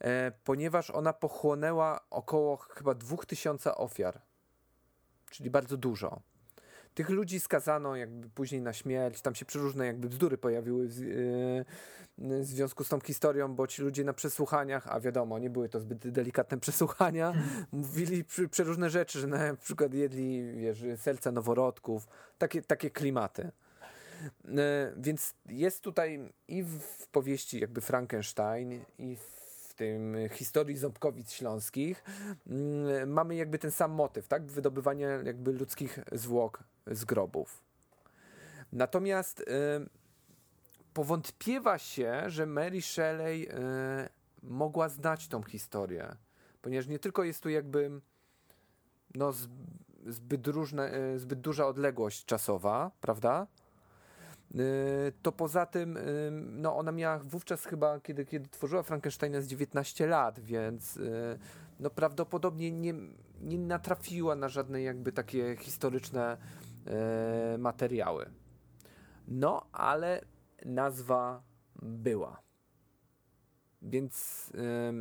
e, ponieważ ona pochłonęła około chyba 2000 ofiar, czyli bardzo dużo. Tych ludzi skazano jakby później na śmierć, tam się przeróżne jakby bzdury pojawiły w, yy, w związku z tą historią, bo ci ludzie na przesłuchaniach, a wiadomo, nie były to zbyt delikatne przesłuchania, mówili przeróżne rzeczy, że na przykład jedli wiesz, serca noworodków, takie, takie klimaty. Yy, więc jest tutaj i w powieści jakby Frankenstein, i w tym historii ząbkowic śląskich mm, mamy jakby ten sam motyw, tak? Wydobywania jakby ludzkich zwłok z grobów. Natomiast y, powątpiewa się, że Mary Shelley y, mogła znać tą historię, ponieważ nie tylko jest tu jakby no, zbyt, różne, y, zbyt duża odległość czasowa, prawda? To poza tym no ona miała wówczas chyba, kiedy, kiedy tworzyła Frankensteina z 19 lat, więc no prawdopodobnie nie, nie natrafiła na żadne jakby takie historyczne materiały. No, ale nazwa była. Więc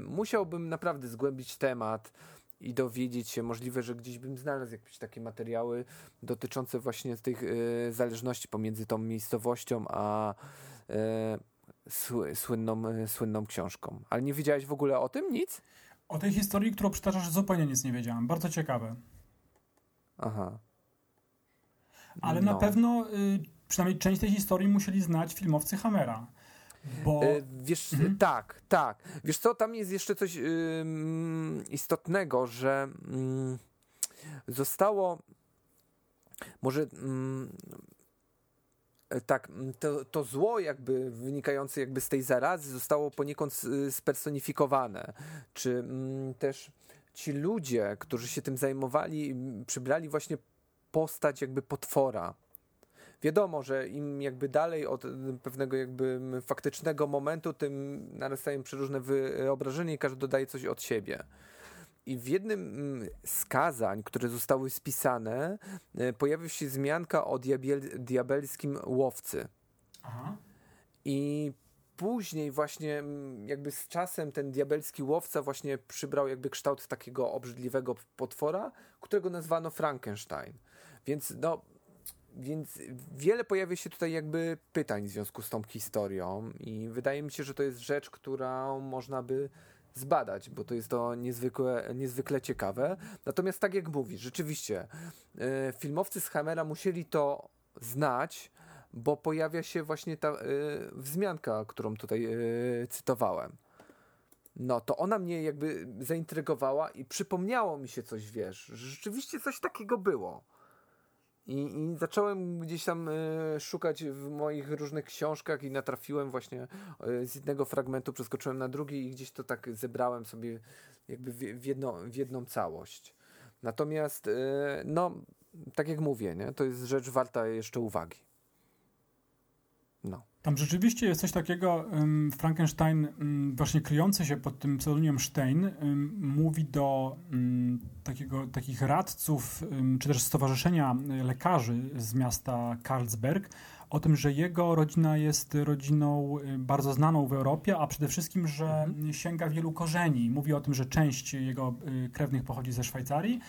musiałbym naprawdę zgłębić temat i dowiedzieć się, możliwe, że gdzieś bym znalazł jakieś takie materiały dotyczące właśnie tych y, zależności pomiędzy tą miejscowością a sły, słynną, słynną książką. Ale nie wiedziałeś w ogóle o tym? Nic? O tej historii, którą przytaczasz, zupełnie nic nie wiedziałem. Bardzo ciekawe. Aha. Ale No. na pewno y, przynajmniej część tej historii musieli znać filmowcy Hammera. Bo E, Wiesz, Mhm. tak, tak. Wiesz co, tam jest jeszcze coś ym, istotnego, że ym, zostało może e, tak, mm, to, to zło jakby wynikające jakby z tej zarazy zostało poniekąd s- spersonifikowane. Czy też ci ludzie, którzy się tym zajmowali, przybrali właśnie postać jakby potwora. Wiadomo, że im jakby dalej od pewnego jakby faktycznego momentu, tym narastają przeróżne wyobrażenia i każdy dodaje coś od siebie. I w jednym mm, z kazań, które zostały spisane, y, pojawił się wzmianka o diabelskim łowcy. Aha. I później właśnie mm, jakby z czasem ten diabelski łowca właśnie przybrał jakby kształt takiego obrzydliwego potwora, którego nazwano Frankenstein. Więc no, więc wiele pojawia się tutaj jakby pytań w związku z tą historią i wydaje mi się, że to jest rzecz, którą można by zbadać, bo to jest to niezwykle, niezwykle ciekawe. Natomiast tak jak mówisz, rzeczywiście e, filmowcy z Hammera musieli to znać, bo pojawia się właśnie ta e, wzmianka, którą tutaj e, cytowałem. No, to ona mnie jakby zaintrygowała i przypomniało mi się coś, wiesz, że rzeczywiście coś takiego było. I, I zacząłem gdzieś tam e, szukać w moich różnych książkach i natrafiłem właśnie e, z jednego fragmentu, przeskoczyłem na drugi i gdzieś to tak zebrałem sobie jakby w, w, jedno, w jedną całość. Natomiast, e, no, tak jak mówię, nie, to jest rzecz warta jeszcze uwagi. Tam rzeczywiście jest coś takiego, Frankenstein, właśnie kryjący się pod tym pseudonimem Stein, mówi do takiego, takich radców, czy też stowarzyszenia lekarzy z miasta Karlsberg, o tym, że jego rodzina jest rodziną y, bardzo znaną w Europie, a przede wszystkim, że sięga wielu korzeni. Mówi o tym, że część jego y, krewnych pochodzi ze Szwajcarii,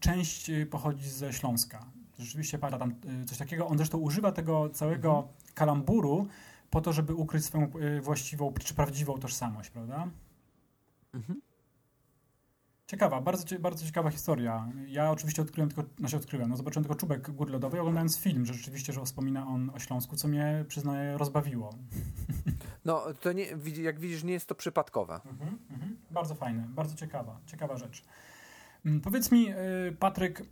część y, pochodzi ze Śląska. Rzeczywiście pada tam y, coś takiego. On zresztą używa tego całego kalamburu po to, żeby ukryć swoją y, właściwą czy prawdziwą tożsamość, prawda? Ciekawa, bardzo, bardzo ciekawa historia. Ja oczywiście odkryłem tylko, znaczy odkryłem, no zobaczyłem tylko czubek góry lodowej, oglądając film, że rzeczywiście, że wspomina on o Śląsku, co mnie, przyznaję, rozbawiło. No, to nie, jak widzisz, nie jest to przypadkowe. Mhm, mhm. Bardzo fajne, bardzo ciekawa, ciekawa rzecz. Mm, Powiedz mi, y, Patryk,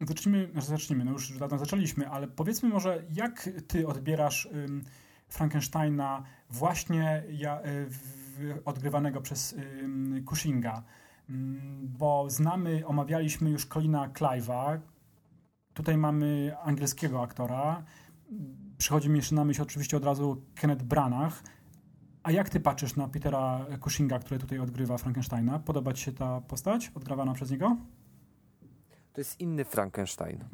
zacznijmy, znaczy zacznijmy, no już dawno zaczęliśmy, ale powiedzmy może, jak ty odbierasz ym, Frankensteina właśnie ja, y, w, odgrywanego przez ym, Cushinga? Mm, Bo znamy, omawialiśmy już Colina Clive'a, tutaj mamy angielskiego aktora, przychodzi mi jeszcze na myśl oczywiście od razu Kenneth Branagh, a jak ty patrzysz na Petera Cushinga, który tutaj odgrywa Frankensteina? Podoba ci się ta postać odgrywana przez niego? To jest inny Frankenstein.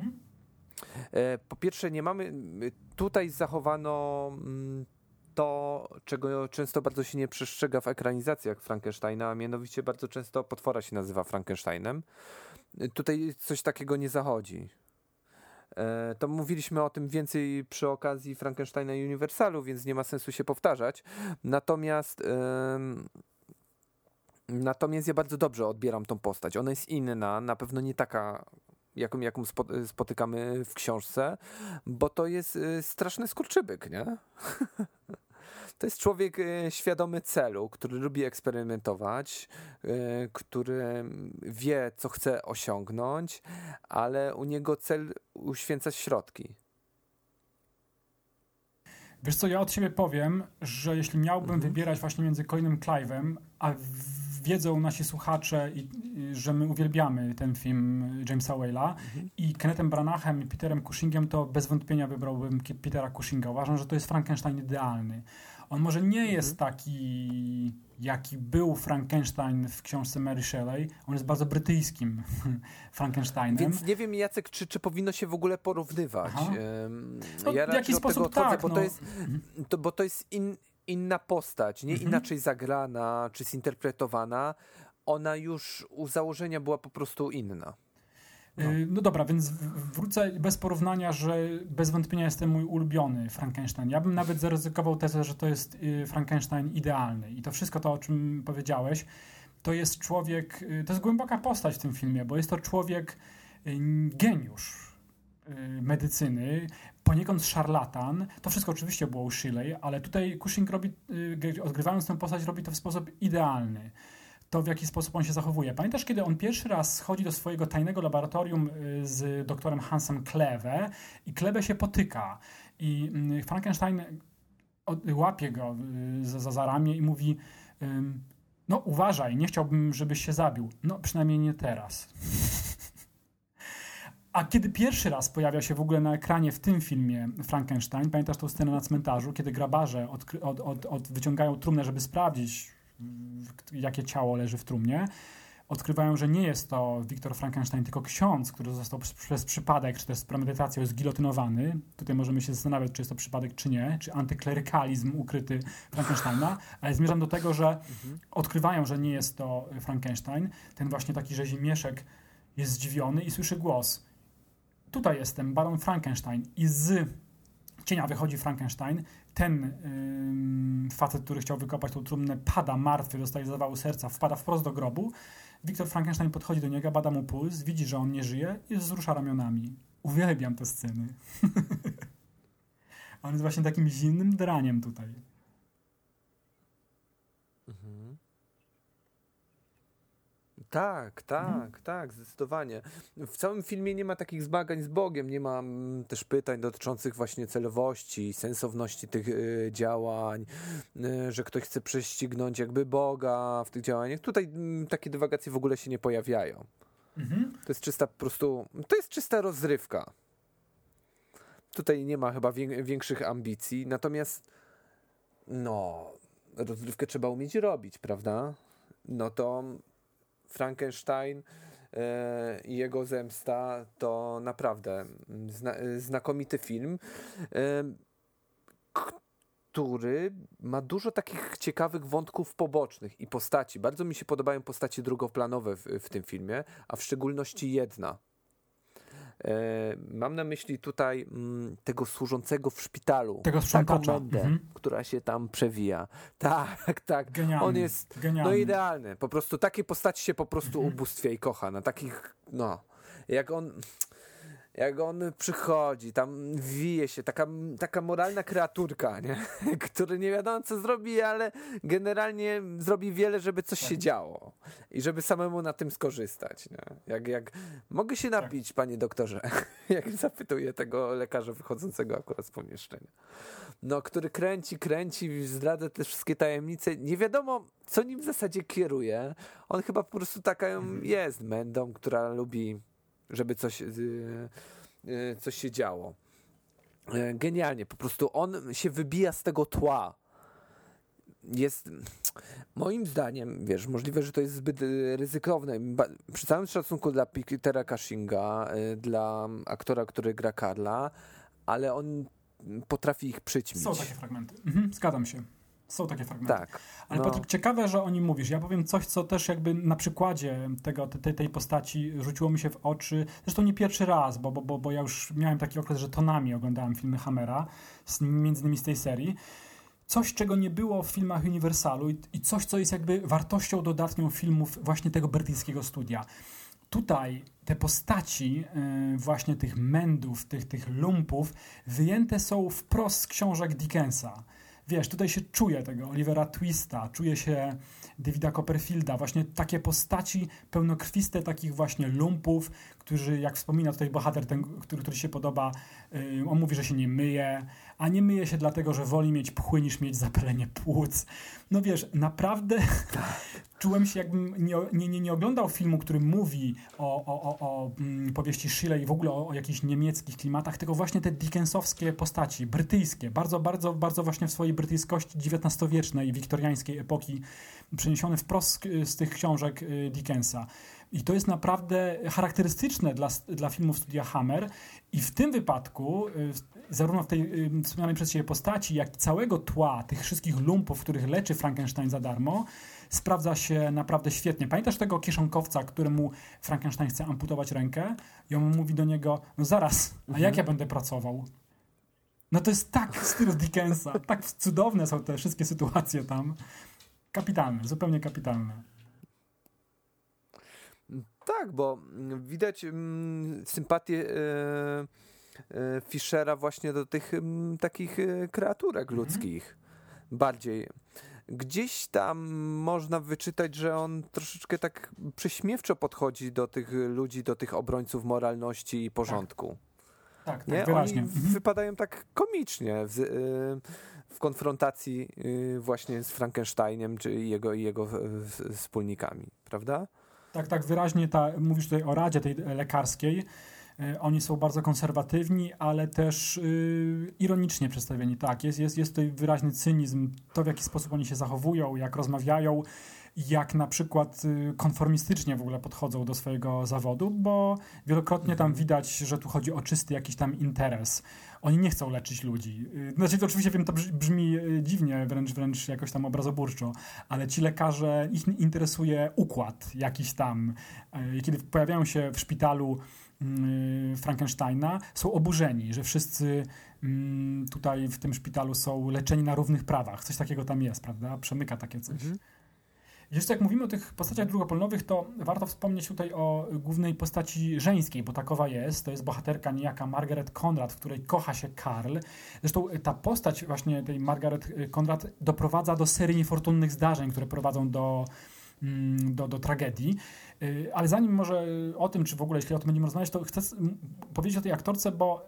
E, Po pierwsze, nie mamy. Tutaj zachowano mm, to, czego często bardzo się nie przestrzega w ekranizacjach Frankensteina, a mianowicie bardzo często potwora się nazywa Frankensteinem. E, Tutaj coś takiego nie zachodzi. E, To mówiliśmy o tym więcej przy okazji Frankensteina i Uniwersalu, więc nie ma sensu się powtarzać. Natomiast. em, Natomiast ja bardzo dobrze odbieram tą postać. Ona jest inna, na pewno nie taka, jaką, jaką spo, spotykamy w książce, bo to jest y, straszny skurczybyk, nie? To jest człowiek y, świadomy celu, który lubi eksperymentować, y, który wie, co chce osiągnąć, ale u niego cel uświęca środki. Wiesz co, ja od siebie powiem, że jeśli miałbym wybierać właśnie między Colinem Clive'em, a wiedzą nasi słuchacze, i, i, że my uwielbiamy ten film Jamesa Whale'a i Kennethem Branaghem i Peterem Cushingiem, to bez wątpienia wybrałbym Petera Cushinga. Uważam, że to jest Frankenstein idealny. On może nie jest taki, jaki był Frankenstein w książce Mary Shelley. On jest bardzo brytyjskim Frankensteinem. Więc nie wiem, Jacek, czy, czy powinno się w ogóle porównywać. Aha. No, w jakiś od tego sposób odchodzę, tak, bo, no. to jest, to, bo to jest in, inna postać, nie Mhm. inaczej zagrana czy zinterpretowana, ona już u założenia była po prostu inna. No. no. dobra, więc wrócę bez porównania, że bez wątpienia jest ten mój ulubiony Frankenstein. Ja bym nawet zaryzykował tezę, że to jest y, Frankenstein idealny. I to wszystko to, o czym powiedziałeś, to jest człowiek, y, to jest głęboka postać w tym filmie, bo jest to człowiek geniusz medycyny, poniekąd szarlatan. To wszystko oczywiście było u Shirley, ale tutaj Cushing robi, odgrywając tę postać, robi to w sposób idealny to, w jaki sposób on się zachowuje. Pamiętasz, kiedy on pierwszy raz schodzi do swojego tajnego laboratorium y, z doktorem Hansem Kleve i Kleve się potyka i mm, Frankenstein łapie go y, za, za ramię i mówi no uważaj, nie chciałbym, żebyś się zabił. No przynajmniej nie teraz. A kiedy pierwszy raz pojawia się w ogóle na ekranie w tym filmie Frankenstein, pamiętasz tą scenę na cmentarzu, kiedy grabarze od, od, od wyciągają trumnę, żeby sprawdzić, jakie ciało leży w trumnie, odkrywają, że nie jest to Wiktor Frankenstein, tylko ksiądz, który został przez przypadek, czy też z premedytacją zgilotynowany. Tutaj możemy się zastanawiać, czy jest to przypadek, czy nie, czy antyklerykalizm ukryty Frankensteina, ale zmierzam do tego, że odkrywają, że nie jest to Frankenstein. Ten właśnie taki rzezimieszek jest zdziwiony i słyszy głos. Tutaj jestem, baron Frankenstein i z cienia wychodzi Frankenstein, ten yy, facet, który chciał wykopać tą trumnę, pada martwy, dostaje zawału serca, wpada wprost do grobu. Wiktor Frankenstein podchodzi do niego, bada mu puls, widzi, że on nie żyje i wzrusza ramionami. Uwielbiam te sceny. on jest właśnie takim zimnym draniem tutaj. Tak, tak, mhm. tak, zdecydowanie. W całym filmie nie ma takich zmagań z Bogiem, nie ma mm, też pytań dotyczących właśnie celowości, sensowności tych y, działań, y, że ktoś chce prześcignąć jakby Boga w tych działaniach. Tutaj y, takie dywagacje w ogóle się nie pojawiają. Mhm. To jest czysta po prostu, to jest czysta rozrywka. Tutaj nie ma chyba większych ambicji, natomiast no, rozrywkę trzeba umieć robić, prawda? No to Frankenstein e, i jego zemsta to naprawdę zna, znakomity film, e, który ma dużo takich ciekawych wątków pobocznych i postaci. Bardzo mi się podobają postaci drugoplanowe w, w tym filmie, a w szczególności jedna. E, mam na myśli tutaj mm, tego służącego w szpitalu. Tego sprzątacza. Mendę, mhm. która się tam przewija. Tak, tak. Genialny. On jest Genialny. no idealny. Po prostu takiej postaci się po prostu mhm. ubóstwia i kocha. Na takich, no. Jak on jak on przychodzi, tam wije się, taka, taka moralna kreaturka, nie? który nie wiadomo co zrobi, ale generalnie zrobi wiele, żeby coś się działo i żeby samemu na tym skorzystać. Nie? Jak, jak mogę się napić, tak. panie doktorze, jak zapytuje tego lekarza wychodzącego akurat z pomieszczenia. No, który kręci, kręci, zdradza te wszystkie tajemnice. Nie wiadomo, co nim w zasadzie kieruje. On chyba po prostu taka mhm. jest mędą, która lubi żeby coś, y, y, coś się działo. E, genialnie, po prostu on się wybija z tego tła. Jest moim zdaniem, wiesz, możliwe, że to jest zbyt y, ryzykowne. Przy całym szacunku dla Petera Cushinga, dla aktora, który gra Karla, ale on potrafi ich przyćmić. Są takie fragmenty. Mhm, zgadzam się. Są takie fragmenty. Tak. Ale no. Patryk, ciekawe, że o nim mówisz. Ja powiem coś, co też jakby na przykładzie tego, tej, tej postaci rzuciło mi się w oczy. Zresztą nie pierwszy raz, bo, bo, bo ja już miałem taki okres, że tonami oglądałem filmy Hammera, między innymi z tej serii. Coś, czego nie było w filmach Universalu i, i coś, co jest jakby wartością dodatnią filmów właśnie tego brytyjskiego studia tutaj te postaci y, właśnie tych mędów, tych, tych lumpów wyjęte są wprost z książek Dickensa wiesz, tutaj się czuje tego Olivera Twista, czuje się Davida Copperfielda, właśnie takie postaci pełnokrwiste takich właśnie lumpów, którzy, jak wspomina tutaj bohater, ten, który, który się podoba, yy, on mówi, że się nie myje, a nie myje się dlatego, że woli mieć pchły niż mieć zapalenie płuc. No wiesz, naprawdę czułem się jakbym nie, nie, nie, oglądał filmu, który mówi o, o, o, o mm, powieści Shelley i w ogóle o, o jakichś niemieckich klimatach, tylko właśnie te dickensowskie postaci, brytyjskie, bardzo, bardzo, bardzo właśnie w swojej brytyjskości XIX-wiecznej, wiktoriańskiej epoki, przeniesione wprost z, z tych książek y, Dickensa. I to jest naprawdę charakterystyczne dla, dla filmów studia Hammer. I w tym wypadku, y, zarówno w tej wspomnianej przez Ciebie postaci, jak i całego tła tych wszystkich lumpów, których leczy Frankenstein za darmo, sprawdza się naprawdę świetnie. Pamiętasz tego kieszonkowca, któremu Frankenstein chce amputować rękę i on mówi do niego, no zaraz, a jak ja będę pracował? No to jest tak w stylu Dickensa, tak cudowne są te wszystkie sytuacje tam. Kapitalne, zupełnie kapitalne. Tak, bo widać mm, sympatię e, e, Fischera właśnie do tych mm, takich e, kreaturek Mhm. ludzkich. Bardziej. Gdzieś tam można wyczytać, że on troszeczkę tak prześmiewczo podchodzi do tych ludzi, do tych obrońców moralności i porządku. Tak, tak, Nie? wyraźnie. Oni Mhm. wypadają tak komicznie w, w konfrontacji właśnie z Frankensteinem czy jego i jego wspólnikami, prawda? Tak, tak, wyraźnie ta, mówisz tutaj o Radzie tej lekarskiej. E, Oni są bardzo konserwatywni, ale też y, ironicznie przedstawieni. Tak, jest, jest, jest tutaj wyraźny cynizm, to w jaki sposób oni się zachowują, jak rozmawiają, jak na przykład y, konformistycznie w ogóle podchodzą do swojego zawodu, bo wielokrotnie tam widać, że tu chodzi o czysty jakiś tam interes. Oni nie chcą leczyć ludzi. Y, Znaczy, to oczywiście wiem, to brz- brzmi y, dziwnie, wręcz, wręcz jakoś tam obrazoburczo, ale ci lekarze, ich interesuje układ jakiś tam. Kiedy pojawiają się w szpitalu y, Frankensteina, są oburzeni, że wszyscy mm, tutaj w tym szpitalu są leczeni na równych prawach. Coś takiego tam jest, prawda? Przemyka takie coś. Jeszcze jak mówimy o tych postaciach drugopolnowych, to warto wspomnieć tutaj o głównej postaci żeńskiej, bo takowa jest. To jest bohaterka niejaka Margaret Conrad, w której kocha się Karl. Zresztą ta postać właśnie tej Margaret Conrad doprowadza do serii niefortunnych zdarzeń, które prowadzą do, do, do tragedii. Y, Ale zanim może o tym, czy w ogóle, jeśli o tym będziemy rozmawiać, to chcę powiedzieć o tej aktorce, bo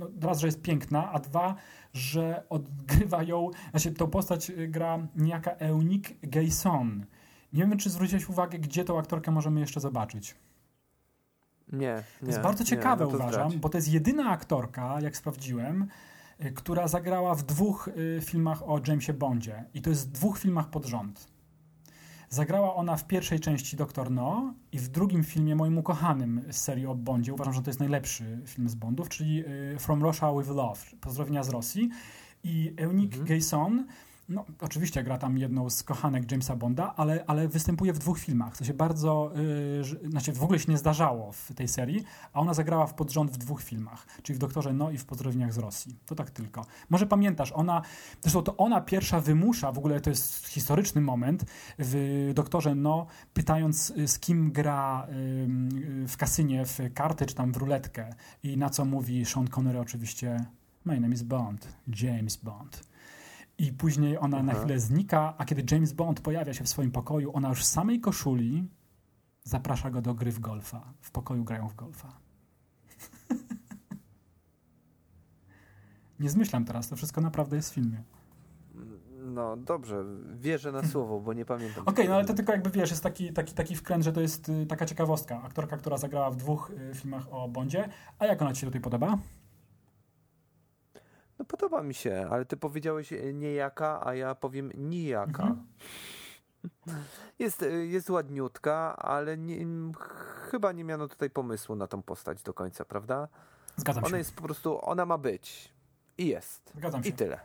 no, raz, że jest piękna, a dwa, że odgrywa ją, znaczy tą postać y, gra niejaka Eunice Gayson. Nie wiem, czy zwróciłeś uwagę, gdzie tą aktorkę możemy jeszcze zobaczyć. Nie, To jest bardzo ciekawe, uważam, bo to jest jedyna aktorka, jak sprawdziłem, y, która zagrała w dwóch y, filmach o Jamesie Bondzie. I to jest w dwóch filmach pod rząd. Zagrała ona w pierwszej części Doktor No i w drugim filmie moim ukochanym z serii o Bondzie. Uważam, że to jest najlepszy film z Bondów, czyli y, From Russia with Love. Pozdrowienia z Rosji. I Eunice Gayson, no oczywiście gra tam jedną z kochanek Jamesa Bonda, ale, ale występuje w dwóch filmach. To się bardzo, y, że- znaczy w ogóle się nie zdarzało w tej serii, a ona zagrała w podrząd w dwóch filmach, czyli w Doktorze No i w Pozdrowieniach z Rosji. To tak tylko. Może pamiętasz, ona, zresztą to ona pierwsza wymusza, w ogóle to jest historyczny moment, w Doktorze No, pytając y, z kim gra ym, y, w kasynie, w karty czy tam w ruletkę i na co mówi Sean Connery oczywiście My name is Bond, James Bond. I później ona na chwilę znika, a kiedy James Bond pojawia się w swoim pokoju, ona już w samej koszuli zaprasza go do gry w golfa. W pokoju grają w golfa. Nie zmyślam teraz, to wszystko naprawdę jest w filmie. No dobrze, wierzę na słowo, bo nie pamiętam. Okej, no ale to tylko jakby wiesz, jest taki, taki, taki wkręt, że to jest y, taka ciekawostka. Aktorka, która zagrała w dwóch y, filmach o Bondzie. A jak ona ci się tutaj podoba? No podoba mi się, ale ty powiedziałeś e, niejaka, a ja powiem nijaka. Mhm. Jest, e, jest ładniutka, ale nie, chyba nie miano tutaj pomysłu na tą postać do końca, prawda? Zgadzam Ona się. jest po prostu, ona ma być. I jest. Zgadzam się. I tyle.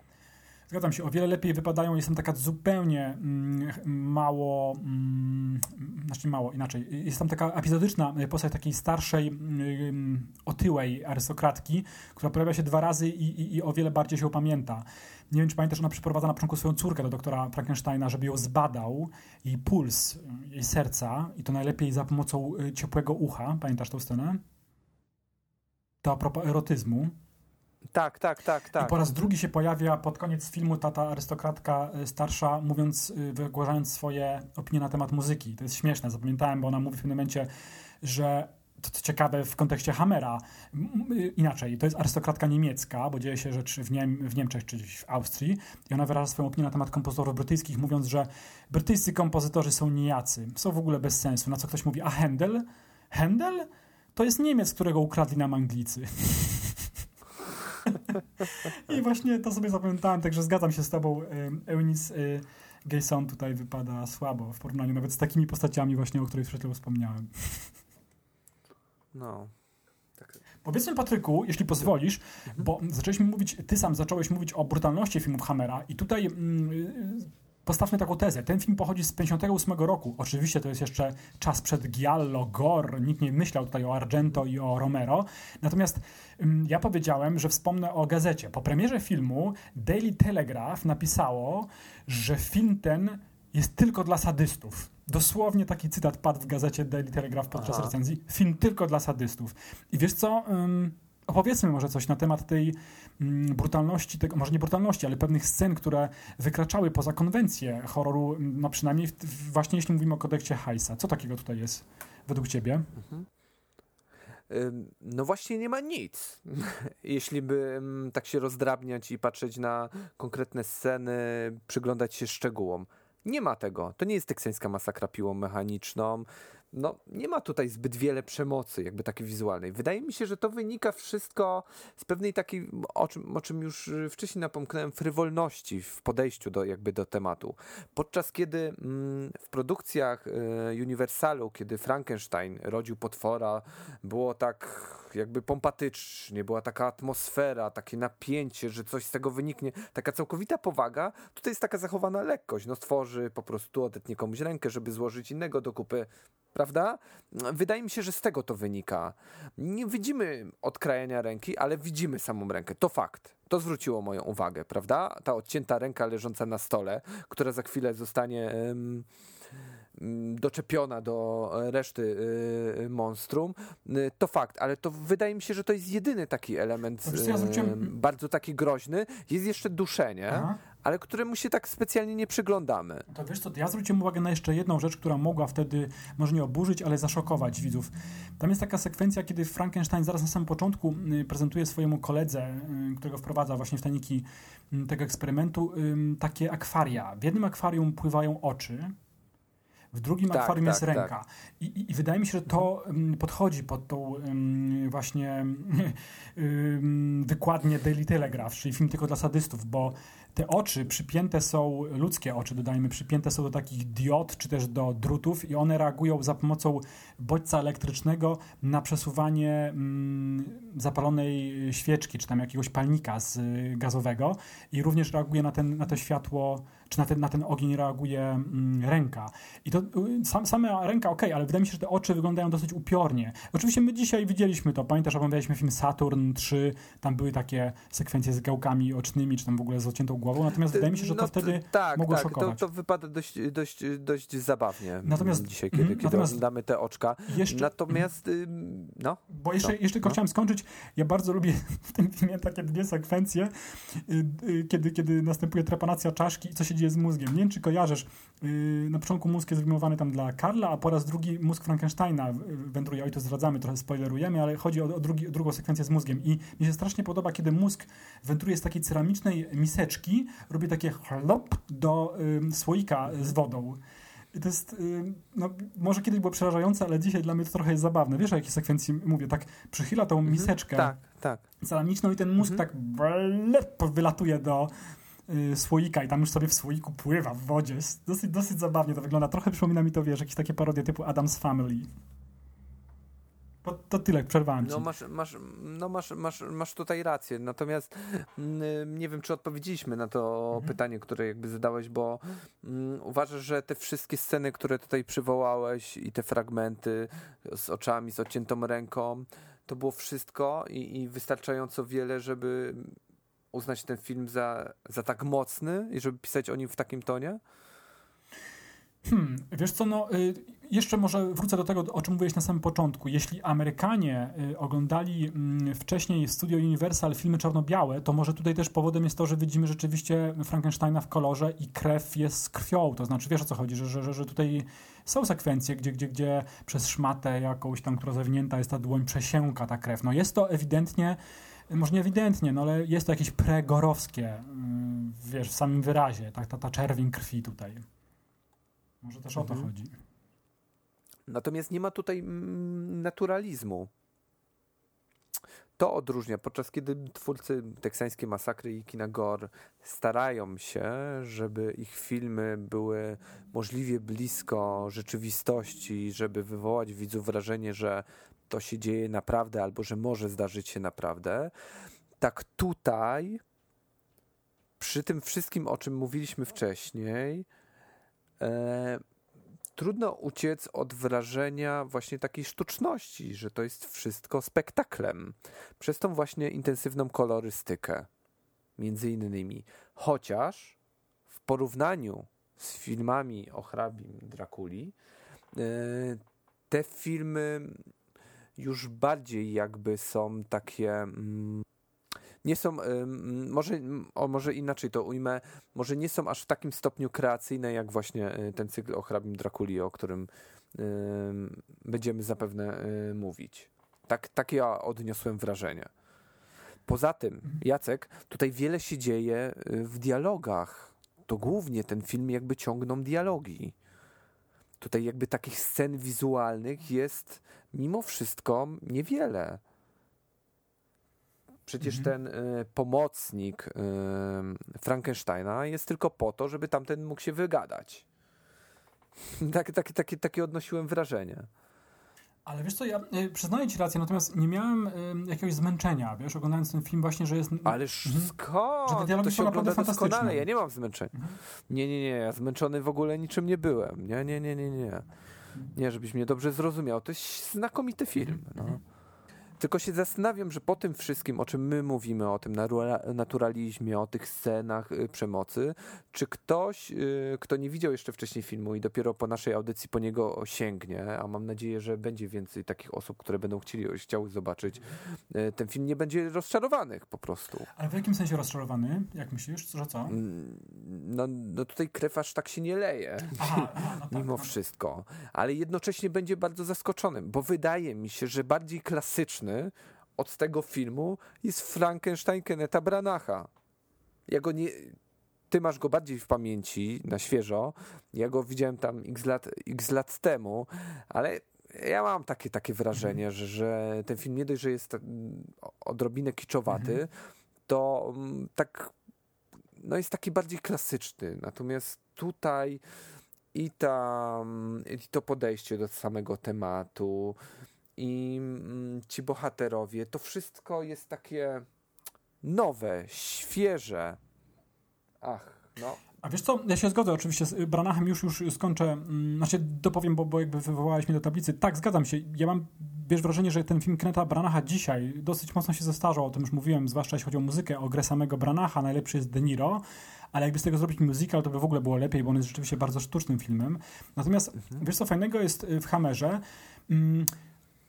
Zgadzam się, o wiele lepiej wypadają, jestem taka zupełnie mm, mało, mm, znaczy mało, inaczej, jest tam taka epizodyczna postać takiej starszej, mm, otyłej arystokratki, która pojawia się dwa razy i, i, i o wiele bardziej się upamięta. Nie wiem, czy pamiętasz, ona przyprowadza na początku swoją córkę do doktora Frankensteina, żeby ją zbadał, jej puls, jej serca i to najlepiej za pomocą y, ciepłego ucha. Pamiętasz tą scenę? To a propos erotyzmu. Tak, tak, tak, I tak. po raz drugi się pojawia pod koniec filmu ta, ta arystokratka y, starsza, mówiąc, y, wygłaszając swoje opinie na temat muzyki. To jest śmieszne, zapamiętałem, bo ona mówi w pewnym momencie, że to, to ciekawe w kontekście Hammera. M- y, Inaczej, to jest arystokratka niemiecka, bo dzieje się rzecz w, Niem w Niemczech czy gdzieś w Austrii i ona wyraża swoją opinię na temat kompozytorów brytyjskich, mówiąc, że brytyjscy kompozytorzy są nijacy, są w ogóle bez sensu. Na co ktoś mówi, a Händel? Händel? To jest Niemiec, którego ukradli nam Anglicy. I właśnie to sobie zapamiętałem, także zgadzam się z tobą. Eunice y, Gayson tutaj wypada słabo w porównaniu nawet z takimi postaciami właśnie, o których przed chwilą wspomniałem. No. Powiedzmy Patryku, jeśli pozwolisz, bo zaczęliśmy mówić, ty sam zacząłeś mówić o brutalności filmów Hammera i tutaj mm, postawmy taką tezę. Ten film pochodzi z 58 roku. Oczywiście to jest jeszcze czas przed Giallo, Gore. Nikt nie myślał tutaj o Argento i o Romero. Natomiast ym, ja powiedziałem, że wspomnę o gazecie. Po premierze filmu Daily Telegraph napisało, że film ten jest tylko dla sadystów. Dosłownie taki cytat padł w gazecie Daily Telegraph podczas Aha. recenzji. Film tylko dla sadystów. I wiesz co? Opowiedzmy może coś na temat tej mm, brutalności, tego, może nie brutalności, ale pewnych scen, które wykraczały poza konwencję horroru, mm, no przynajmniej w, właśnie jeśli mówimy o kodeksie Heisa. Co takiego tutaj jest według ciebie? Ym, No właśnie nie ma nic. Jeśli by ym, tak się rozdrabniać i patrzeć na konkretne sceny, przyglądać się szczegółom. Nie ma tego. To nie jest teksańska masakra piłą mechaniczną. No, nie ma tutaj zbyt wiele przemocy, jakby takiej wizualnej. Wydaje mi się, że to wynika wszystko z pewnej takiej, o czym, o czym już y, wcześniej napomknąłem, frywolności w podejściu do, jakby do tematu. Podczas kiedy mm, w produkcjach y, Universalu, kiedy Frankenstein rodził potwora, było tak jakby pompatycznie, była taka atmosfera, takie napięcie, że coś z tego wyniknie, taka całkowita powaga, tutaj jest taka zachowana lekkość, no stworzy po prostu, odetnie komuś rękę, żeby złożyć innego do kupy, prawda? Wydaje mi się, że z tego to wynika. Nie widzimy odkrajania ręki, ale widzimy samą rękę, to fakt. To zwróciło moją uwagę, prawda? Ta odcięta ręka leżąca na stole, która za chwilę zostanie... doczepiona do e, reszty y, monstrum, y, to fakt, ale to wydaje mi się, że to jest jedyny taki element ja zwróciłem- bardzo taki groźny. Jest jeszcze duszenie, Aha. ale któremu się tak specjalnie nie przyglądamy. To wiesz co, ja zwróciłem uwagę na jeszcze jedną rzecz, która mogła wtedy może nie oburzyć, ale zaszokować widzów. Tam jest taka sekwencja, kiedy Frankenstein zaraz na samym początku y, prezentuje swojemu koledze, y, którego wprowadza właśnie w tajniki tego eksperymentu, ym, takie akwaria. W jednym akwarium pływają oczy, w drugim Tak, akwarium tak, jest ręka. I, i, I wydaje mi się, że to ym, podchodzi pod tą ym, właśnie wykładnię Daily Telegraph, czyli film tylko dla sadystów, bo te oczy przypięte są, ludzkie oczy dodajmy, przypięte są do takich diod, czy też do drutów i one reagują za pomocą bodźca elektrycznego na przesuwanie mm, zapalonej świeczki, czy tam jakiegoś palnika z y, gazowego i również reaguje na, ten, na to światło, czy na ten, na ten ogień reaguje mm, ręka. I to y, sam, sama ręka, okej, ale wydaje mi się, że te oczy wyglądają dosyć upiornie. Oczywiście my dzisiaj widzieliśmy to, pamiętasz, omawialiśmy film Saturn 3, tam były takie sekwencje z gałkami ocznymi, czy tam w ogóle z odciętą głową, natomiast wydaje mi się, że to No, wtedy tak, mogło tak, to, szokować. to wypada dość, dość, dość zabawnie Natomiast- natomiast, dzisiaj, kiedy, mhm, kiedy natomiast- oglądamy te oczka. Jeszcze- Natomiast, ym, no, Bo jeszcze, Co? jeszcze tylko No. chciałem skończyć. Ja bardzo lubię w tym filmie takie dwie sekwencje, y, y, kiedy, kiedy następuje trepanacja czaszki i co się dzieje z mózgiem. Nie wiem, czy kojarzysz. y, Na początku mózg jest wyjmowany tam dla Karla, a po raz drugi mózg Frankensteina y, wędruje. Oj, to zdradzamy, trochę spoilerujemy, ale chodzi o, o, drugi, o drugą sekwencję z mózgiem. I mi się strasznie podoba, kiedy mózg wędruje z takiej ceramicznej miseczki, robi takie chlop do y, słoika z wodą. I to jest, y, no, może kiedyś było przerażające, ale dzisiaj dla mnie to trochę jest zabawne. Wiesz, o jakiej sekwencji mówię? Tak przychyla tą miseczkę tak, tak. ceramiczną i ten mózg tak blep, wylatuje do słoika i tam już sobie w słoiku pływa w wodzie. Dosyć, dosyć zabawnie to wygląda. Trochę przypomina mi to, wiesz, jakieś takie parodie typu Adam's Family. To, to tyle, przerwałem ci. No masz, masz, no masz, masz, masz tutaj rację, natomiast mm, nie wiem, czy odpowiedzieliśmy na to Mhm. pytanie, które jakby zadałeś, bo mm, uważasz, że te wszystkie sceny, które tutaj przywołałeś i te fragmenty z oczami, z odciętą ręką, to było wszystko i, i wystarczająco wiele, żeby uznać ten film za, za tak mocny i żeby pisać o nim w takim tonie? Hmm, wiesz co, no y, jeszcze może wrócę do tego, o czym mówiłeś na samym początku. Jeśli Amerykanie y, oglądali mm, wcześniej w Studio Universal filmy czarno-białe, to może tutaj też powodem jest to, że widzimy rzeczywiście Frankensteina w kolorze i krew jest z krwią. To znaczy, wiesz o co chodzi, że, że, że, tutaj są sekwencje, gdzie, gdzie, gdzie przez szmatę jakąś tam, która zawinięta jest ta dłoń, przesięka ta krew. No jest to ewidentnie może nie ewidentnie, no ale jest to jakieś pregorowskie, y, wiesz, w samym wyrazie, ta, ta, ta czerwień krwi tutaj. Może też o to Mhm. chodzi. Natomiast nie ma tutaj mm, naturalizmu. To odróżnia, podczas kiedy twórcy teksańskiej masakry i kina Gore starają się, żeby ich filmy były możliwie blisko rzeczywistości, żeby wywołać w widzu wrażenie, że to się dzieje naprawdę albo że może zdarzyć się naprawdę. Tak tutaj, przy tym wszystkim, o czym mówiliśmy wcześniej, e, trudno uciec od wrażenia właśnie takiej sztuczności, że to jest wszystko spektaklem. Przez tą właśnie intensywną kolorystykę, między innymi. Chociaż w porównaniu z filmami o hrabim Drakuli, e, te filmy już bardziej jakby są takie. Mm, nie są, ym, może, o, może inaczej to ujmę, może nie są aż w takim stopniu kreacyjne, jak właśnie y, ten cykl o hrabim Drakuli, o którym ym, będziemy zapewne y, mówić. Tak, takie ja odniosłem wrażenie. Poza tym, Jacek, tutaj wiele się dzieje y, w dialogach. To głównie ten film jakby ciągną dialogi. Tutaj jakby takich scen wizualnych jest mimo wszystko niewiele. Przecież ten y, pomocnik y, Frankensteina jest tylko po to, żeby tamten mógł się wygadać. Tak, takie, takie, takie odnosiłem wrażenie. Ale wiesz co, ja y, przyznaję ci rację, natomiast nie miałem y, jakiegoś zmęczenia, wiesz, oglądając ten film właśnie, że jest... Ależ Mhm. skąd? Że te dialogi to się ogląda doskonale. Ja nie mam zmęczenia. Nie, nie, nie. Ja zmęczony w ogóle niczym nie byłem. Nie, nie, nie, nie, nie. Nie, żebyś mnie dobrze zrozumiał. To jest znakomity film. No. Tylko się zastanawiam, że po tym wszystkim, o czym my mówimy, o tym naturalizmie, o tych scenach y, przemocy, czy ktoś, y, kto nie widział jeszcze wcześniej filmu i dopiero po naszej audycji po niego sięgnie, a mam nadzieję, że będzie więcej takich osób, które będą chcieli, chciały zobaczyć y, ten film, nie będzie rozczarowanych po prostu. Ale w jakim sensie rozczarowany? Jak myślisz? Że co? Mm, No, no tutaj krew aż tak się nie leje. Aha, aha, no tak, mimo no. wszystko, ale jednocześnie będzie bardzo zaskoczonym, bo wydaje mi się, że bardziej klasyczny od tego filmu jest Frankenstein Kenneta Branacha. Ja go nie... Ty masz go bardziej w pamięci, na świeżo. Ja go widziałem tam x lat, x lat temu, ale ja mam takie, takie wrażenie, że, że ten film nie dość, że jest mm, odrobinę kiczowaty, to mm, tak no jest taki bardziej klasyczny. Natomiast tutaj i, ta, i to podejście do samego tematu i mm, ci bohaterowie, to wszystko jest takie nowe, świeże. Ach, no. A wiesz co, ja się zgodzę oczywiście z Branachem, już już skończę, mm, znaczy dopowiem, bo, bo jakby wywołałeś mnie do tablicy. Tak, zgadzam się. Ja mam, wiesz, wrażenie, że ten film Kenneta Branacha dzisiaj dosyć mocno się zestarzał, o tym już mówiłem, zwłaszcza jeśli chodzi o muzykę, o grę samego Branacha, najlepszy jest De Niro, ale jakby z tego zrobić musical, to by w ogóle było lepiej, bo on jest rzeczywiście bardzo sztucznym filmem. Natomiast, wiesz co fajnego jest y, w Hammerze? Mm,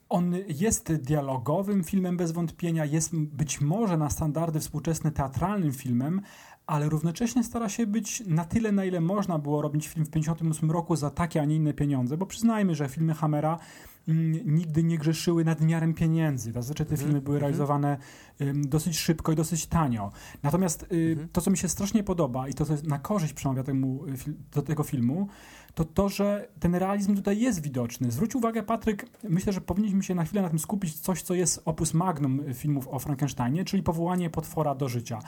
on jest dialogowym filmem bez wątpienia, jest być może na standardy współczesne teatralnym filmem, ale równocześnie stara się być na tyle, na ile można było robić film w 1958 roku za takie, a nie inne pieniądze, bo przyznajmy, że filmy Hammera mm, nigdy nie grzeszyły nadmiarem pieniędzy. Zazwyczaj te filmy były realizowane ym, dosyć szybko i dosyć tanio. Natomiast y, to, co mi się strasznie podoba i to, co jest na korzyść przemawia temu, y, do tego filmu, to to, że ten realizm tutaj jest widoczny. Zwróć uwagę, Patryk, myślę, że powinniśmy się na chwilę na tym skupić, coś, co jest opus magnum filmów o Frankensteinie, czyli powołanie potwora do życia.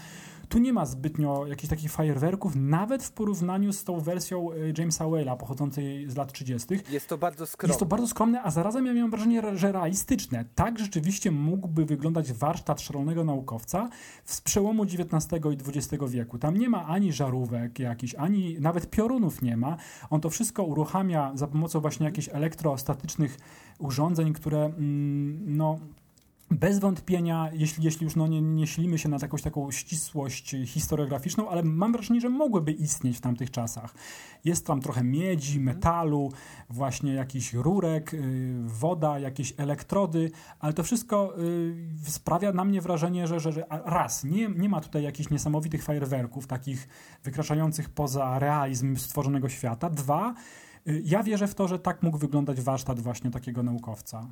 Tu nie ma zbytnio jakichś takich fajerwerków, nawet w porównaniu z tą wersją y, Jamesa Whale'a pochodzącej z lat 30. Jest to bardzo skromne. Jest to bardzo skromne, a zarazem ja miałem wrażenie, że realistyczne. Tak rzeczywiście mógłby wyglądać warsztat szalonego naukowca z przełomu XIX i XX wieku. Tam nie ma ani żarówek jakichś, ani nawet piorunów nie ma. On to wszystko uruchamia za pomocą właśnie jakichś elektrostatycznych urządzeń, które mm, no, bez wątpienia, jeśli, jeśli już no, nie, nie silimy się na jakąś taką ścisłość historiograficzną, ale mam wrażenie, że mogłyby istnieć w tamtych czasach. Jest tam trochę miedzi, metalu, właśnie jakiś rurek, y, woda, jakieś elektrody, ale to wszystko y, sprawia na mnie wrażenie, że, że, że raz, nie, nie ma tutaj jakichś niesamowitych fajerwerków, takich wykraczających poza realizm stworzonego świata. Dwa, y, ja wierzę w to, że tak mógł wyglądać warsztat właśnie takiego naukowca.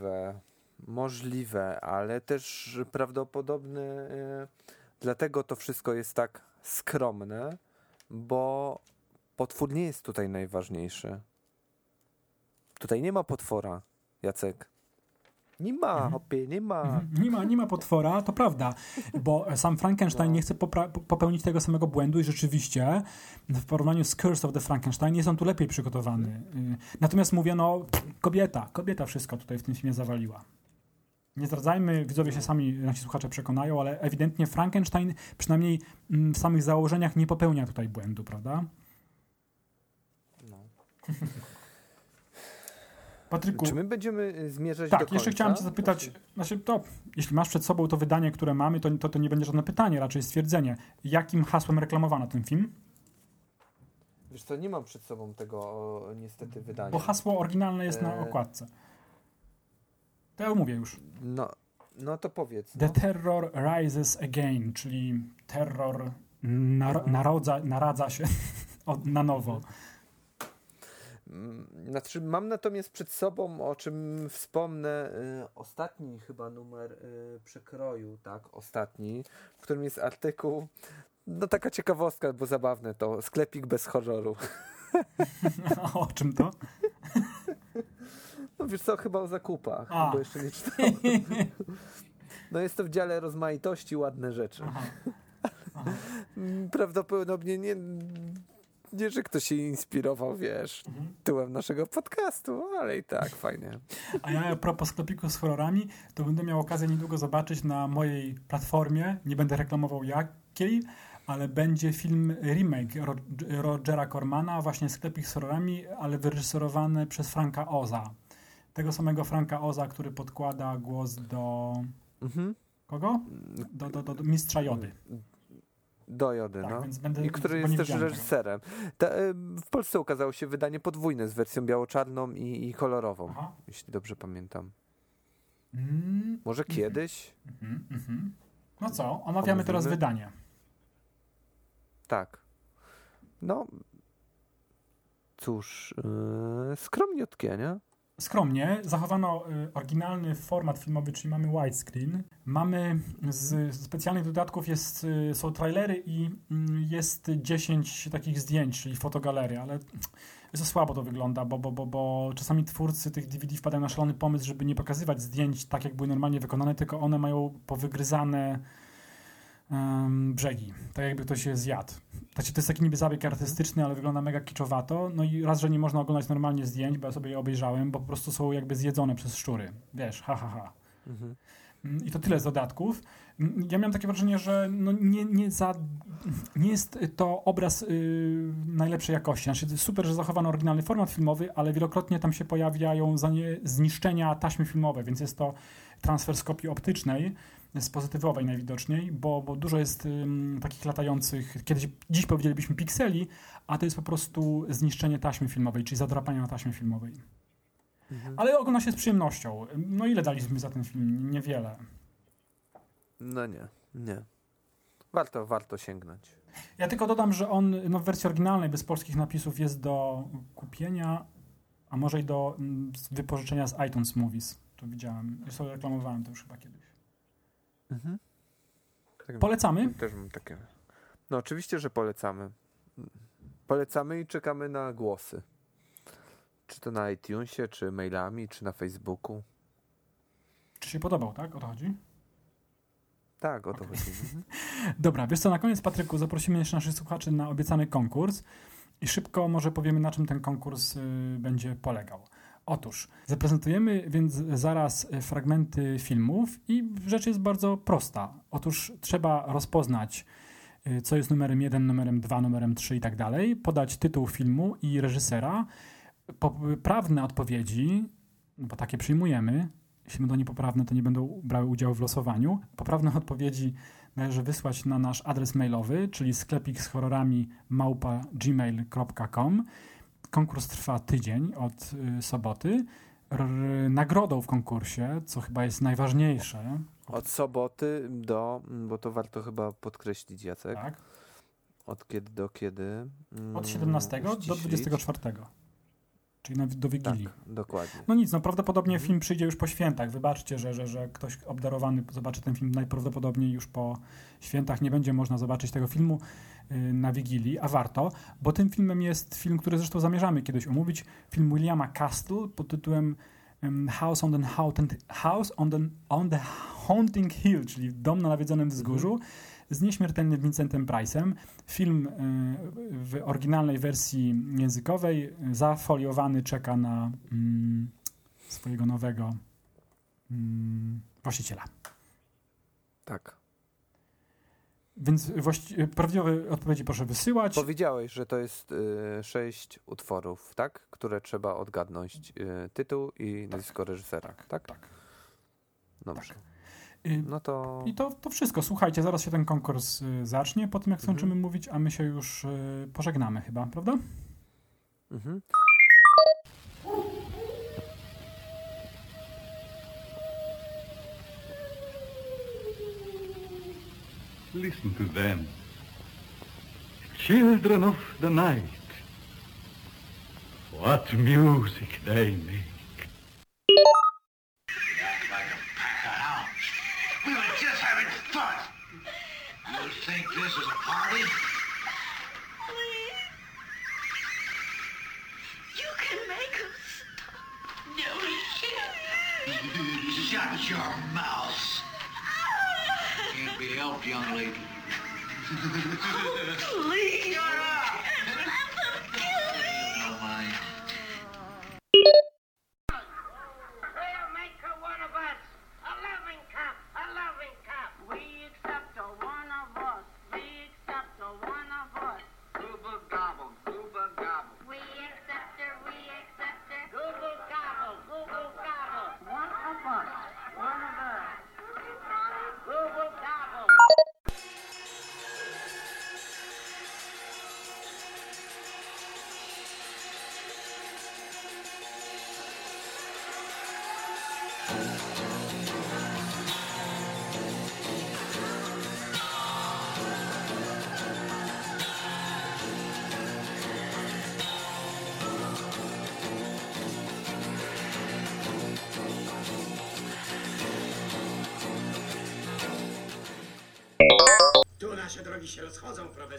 Możliwe, możliwe, ale też prawdopodobne. e, Dlatego to wszystko jest tak skromne, bo potwór nie jest tutaj najważniejszy. Tutaj nie ma potwora, Jacek. Nie ma, Mhm. hopie, nie ma. Mhm. Nie ma, nie ma potwora, to prawda, bo sam Frankenstein No. nie chce popełnić tego samego błędu i rzeczywiście w porównaniu z Curse of the Frankenstein jest on tu lepiej przygotowany. Y, Natomiast mówię, no kobieta, kobieta wszystko tutaj w tym filmie zawaliła. Nie zdradzajmy, widzowie się sami, nasi słuchacze przekonają, ale ewidentnie Frankenstein przynajmniej mm, w samych założeniach nie popełnia tutaj błędu, prawda? No. Patryku, Czy my będziemy y, zmierzać do tak, końca? jeszcze chciałem cię zapytać, znaczy to, jeśli masz przed sobą to wydanie, które mamy, to, to, to nie będzie żadne pytanie, raczej stwierdzenie. Jakim hasłem reklamowano ten film? Wiesz co, nie mam przed sobą tego niestety wydania. Bo hasło oryginalne jest na Eee. okładce. To ja mówię już. No, no to powiedz. The No. Terror Rises Again, czyli terror nar narodza, naradza się od, na nowo. Mm, Znaczy, mam natomiast przed sobą, o czym wspomnę, y, ostatni chyba numer y, przekroju, tak, ostatni, w którym jest artykuł, no taka ciekawostka, bo zabawne to, sklepik bez horroru. A o czym to? No wiesz co, chyba o zakupach, A. bo jeszcze nie czytałem. No jest to w dziale rozmaitości, ładne rzeczy. Aha. Mm, Prawdopodobnie nie, nie, że ktoś się inspirował, wiesz, Mhm. tyłem naszego podcastu, ale i tak, fajnie. A ja a propos sklepiku z horrorami, to będę miał okazję niedługo zobaczyć na mojej platformie, nie będę reklamował jakiej, ale będzie film remake Ro Rogera Cormana, właśnie sklepik z horrorami, ale wyreżyserowany przez Franka Oza. Tego samego Franka Oza, który podkłada głos do... Mhm. Kogo? Do, do, do, do Mistrza Jody. Do Jody, Tak, no. będę- I który jest też tego. reżyserem. Ta, y, w Polsce ukazało się wydanie podwójne z wersją biało-czarną i, i kolorową, Aha. jeśli dobrze pamiętam. Mm, Może kiedyś? mhm, mhm. No co, omawiamy teraz Omówimy? wydanie. Tak. No, cóż, yy, skromniutkie, nie? Skromnie, zachowano y, oryginalny format filmowy, czyli mamy widescreen. Mamy z specjalnych dodatków jest, y, są trailery i mm, jest 10 takich zdjęć, czyli fotogaleria, ale to słabo to wygląda, bo, bo, bo, bo czasami twórcy tych DVD wpadają na szalony pomysł, żeby nie pokazywać zdjęć tak, jak były normalnie wykonane, tylko one mają powygryzane brzegi, tak jakby ktoś je zjadł. Znaczy, to jest taki niby zabieg artystyczny, ale wygląda mega kiczowato. No i raz, że nie można oglądać normalnie zdjęć, bo ja sobie je obejrzałem, bo po prostu są jakby zjedzone przez szczury. Wiesz, ha, ha, ha. Mhm. Mm, I to tyle z dodatków. Mm, Ja miałem takie wrażenie, że no nie, nie, za, nie jest to obraz y, najlepszej jakości. Znaczy, super, że zachowano oryginalny format filmowy, ale wielokrotnie tam się pojawiają zniszczenia taśmy filmowe, więc jest to transfer z kopii optycznej, z pozytywowej najwidoczniej, bo, bo dużo jest ym, takich latających, kiedyś, dziś powiedzielibyśmy pikseli, a to jest po prostu zniszczenie taśmy filmowej, czyli zadrapania na taśmie filmowej. Ale ogląda się z przyjemnością. No ile daliśmy za ten film? Niewiele. No nie, nie. Warto, warto sięgnąć. Ja tylko dodam, że on no, w wersji oryginalnej bez polskich napisów jest do kupienia, a może i do mm, wypożyczenia z iTunes Movies. To widziałem. Ja sobie reklamowałem to już chyba kiedyś. Mhm. Tak, Polecamy. Też mam takie. No oczywiście, że polecamy. Polecamy i czekamy na głosy. Czy to na iTunesie, czy mailami, czy na Facebooku. Czy się podobał, tak? O to chodzi? Tak, o to chodzi. Mhm. Dobra, wiesz co, na koniec Patryku zaprosimy jeszcze naszych słuchaczy na obiecany konkurs i szybko może powiemy, na czym ten konkurs y, będzie polegał. Otóż zaprezentujemy więc zaraz fragmenty filmów i rzecz jest bardzo prosta. Otóż trzeba rozpoznać, y, co jest numerem 1, numerem 2, numerem 3 i tak dalej, podać tytuł filmu i reżysera, poprawne odpowiedzi, no bo takie przyjmujemy, jeśli będą niepoprawne, to nie będą brały udziału w losowaniu. Poprawne odpowiedzi należy wysłać na nasz adres mailowy, czyli sklepik z horrorami małpa gmail.com. Konkurs trwa tydzień od y, soboty. R- nagrodą w konkursie, co chyba jest najważniejsze, Od soboty do, bo to warto chyba podkreślić, Jacek. tak? Od kiedy do kiedy? Mm, od 17 do uściślić. 24, czyli na, do Wigilii. Tak, dokładnie. No nic, no prawdopodobnie Mhm. film przyjdzie już po świętach. Wybaczcie, że, że, że ktoś obdarowany zobaczy ten film najprawdopodobniej już po świętach. Nie będzie można zobaczyć tego filmu. Y, na Wigilii, a warto, bo tym filmem jest film, który zresztą zamierzamy kiedyś omówić, film Williama Castle pod tytułem em, House on the, Haunted, House on the, on the Haunting Hill, czyli Dom na nawiedzonym wzgórzu, z nieśmiertelnym Vincentem Price'em. Film y, w oryginalnej wersji językowej, zafoliowany, czeka na mm, swojego nowego mm, właściciela. Tak. Więc właści- prawdziwe odpowiedzi proszę wysyłać. Powiedziałeś, że to jest y, sześć utworów, tak? Które trzeba odgadnąć. Y, tytuł i nazwisko reżysera, tak? tak. Dobrze. Y, No to I to, to wszystko. Słuchajcie, zaraz się ten konkurs y, zacznie, po tym jak skończymy mówić, a my się już y, pożegnamy chyba, prawda? mhm. Listen to them. Children of the night. What music they make. Act like a pack of hounds. We were just having fun. You think this is a party? Please. You can make him stop. No, he can't. Shut your mouth. Can't be helped, young lady. Please. Shut up!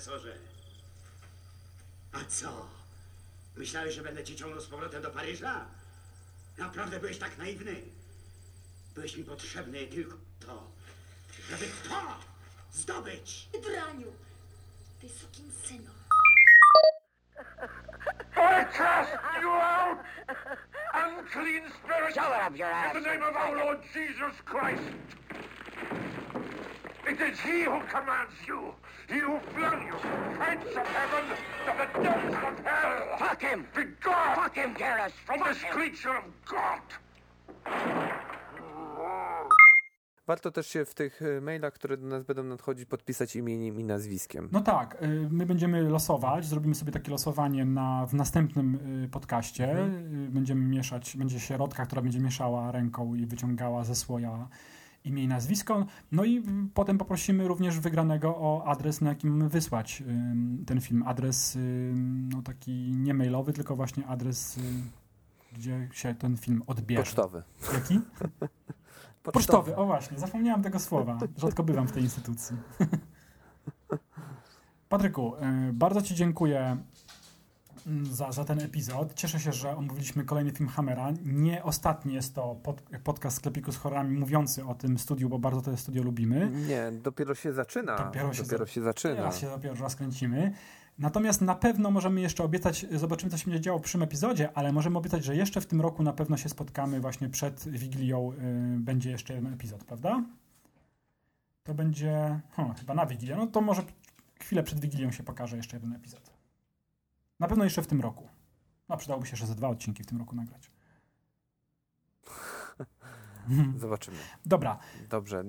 Profesorze. A co? Myślałeś, że będę cię ciągnął z powrotem do Paryża? Naprawdę byłeś tak naiwny? Byłeś mi potrzebny tylko to, żeby to zdobyć. Draniu. Ty synu. I cast you out! Unclean spirit! It up your ass. In the name of our Lord Jesus Christ! It is He who commands you! He who flung you of heaven to the depths of hell! Fuck him! Be gone! Fuck him, Garrus! From this creature of God! Warto też się w tych y, mailach, które do nas będą nadchodzić, podpisać imieniem i nazwiskiem. No tak, y, my będziemy losować, zrobimy sobie takie losowanie na, w następnym y, podcaście. Y, Będziemy mieszać, będzie środka, która będzie mieszała ręką i wyciągała ze słoja imię i nazwisko. No i potem poprosimy również wygranego o adres, na jakim mamy wysłać ten film. Adres no taki nie mailowy, tylko właśnie adres, y, gdzie się ten film odbierze. Pocztowy. Jaki? Pocztowy, o właśnie, zapomniałem tego słowa. Rzadko bywam w tej instytucji. Patryku, y, bardzo Ci dziękuję za, za ten epizod. Cieszę się, że omówiliśmy kolejny film Hammera. Nie ostatni jest to pod, podcast Sklepiku z horrorami mówiący o tym studiu, bo bardzo to studio lubimy. Nie, dopiero się zaczyna. Dopiero się za- się zaczyna. Teraz się dopiero rozkręcimy. Natomiast na pewno możemy jeszcze obiecać, zobaczymy co się będzie działo w przyszłym epizodzie, ale możemy obiecać, że jeszcze w tym roku na pewno się spotkamy właśnie przed Wigilią. y, będzie jeszcze jeden epizod, prawda? To będzie hmm, chyba na Wigilię. No to może chwilę przed Wigilią się pokaże jeszcze jeden epizod. Na pewno jeszcze w tym roku. No przydałoby się jeszcze ze dwa odcinki w tym roku nagrać. Zobaczymy. Dobra, Dobrze,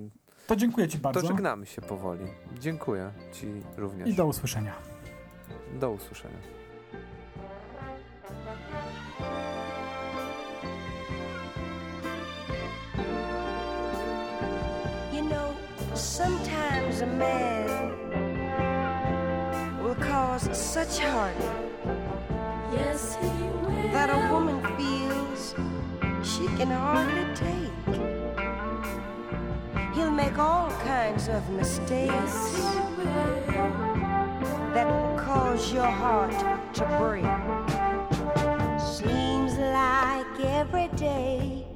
to dziękuję Ci bardzo to żegnamy się powoli. Dziękuję Ci również. i do usłyszenia. do usłyszenia. You know, sometimes a man will cause such heartache Yes, that a woman feels she can hardly take. He'll make all kinds of mistakes. Yes, that will cause your heart to break. Seems like every day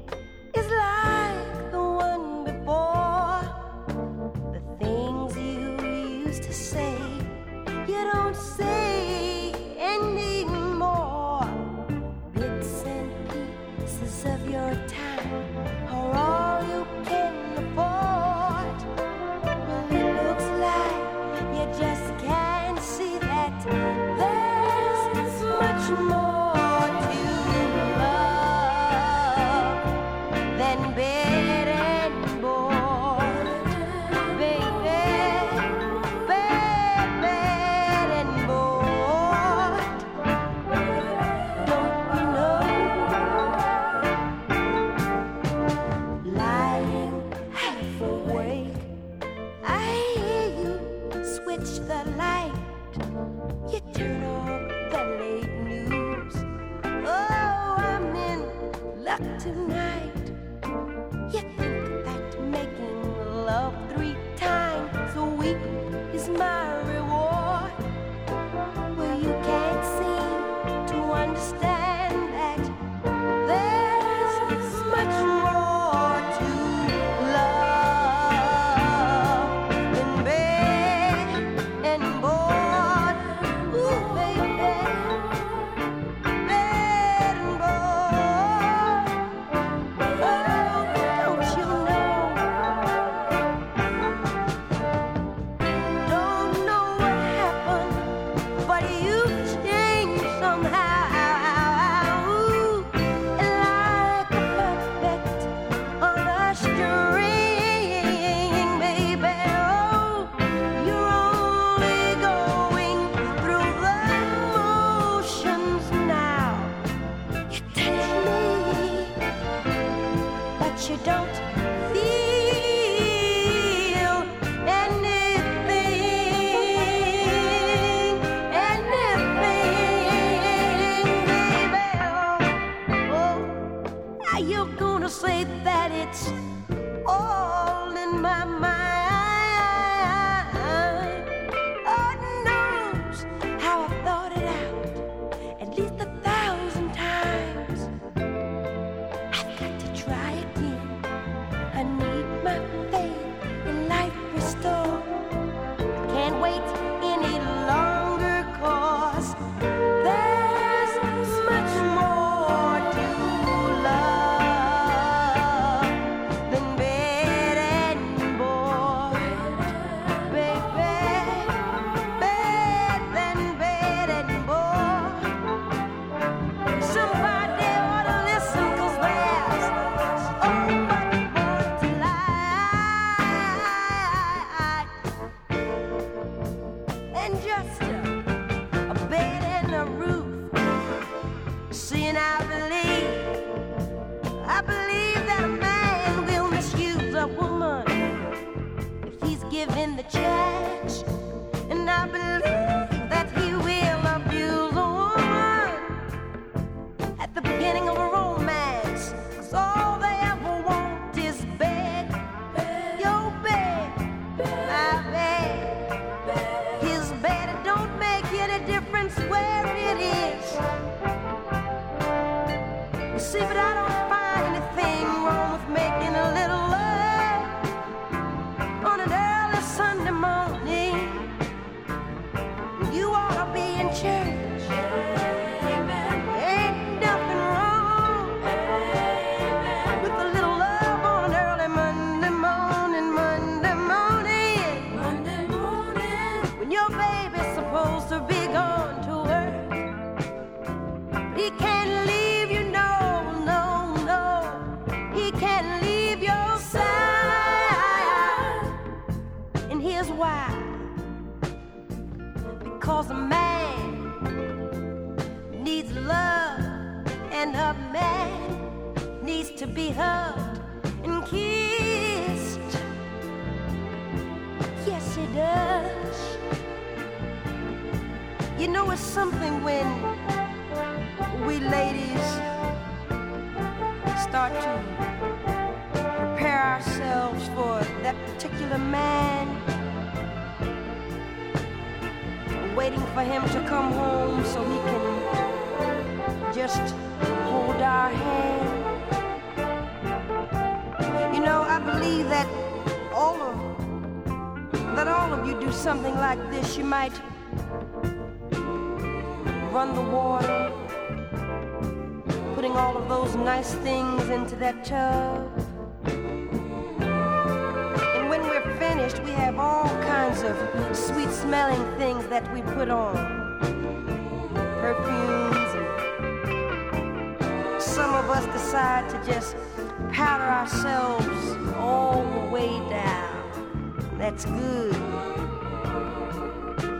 powder ourselves all the way down. That's good.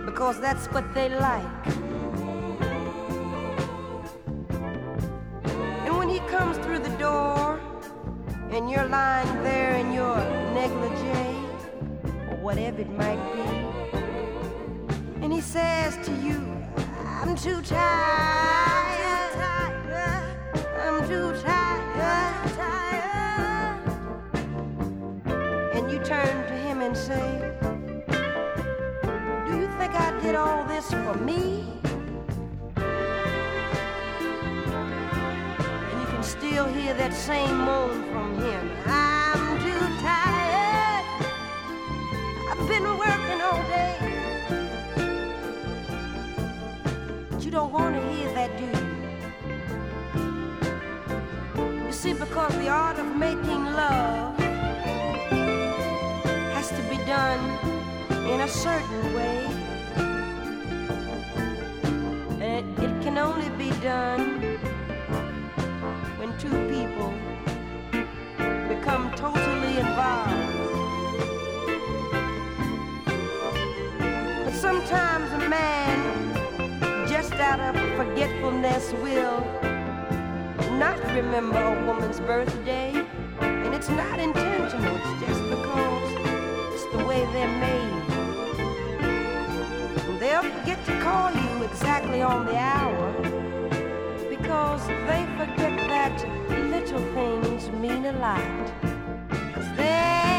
Because that's what they like. And when he comes through the door and you're lying there in your negligee or whatever it might be, and he says to you, I'm too tired, turn to him and say, Do you think I did all this for me? And you can still hear that same moan from him. I'm too tired. I've been working all day. But you don't want to hear that, do you? You see, because the art of making love has to be done in a certain way. And it can only be done when two people become totally involved. But sometimes a man, just out of forgetfulness, will not remember a woman's birthday. And it's not intentional, it's just way they're made. They'll forget to call you exactly on the hour because they forget that little things mean a lot. Cause they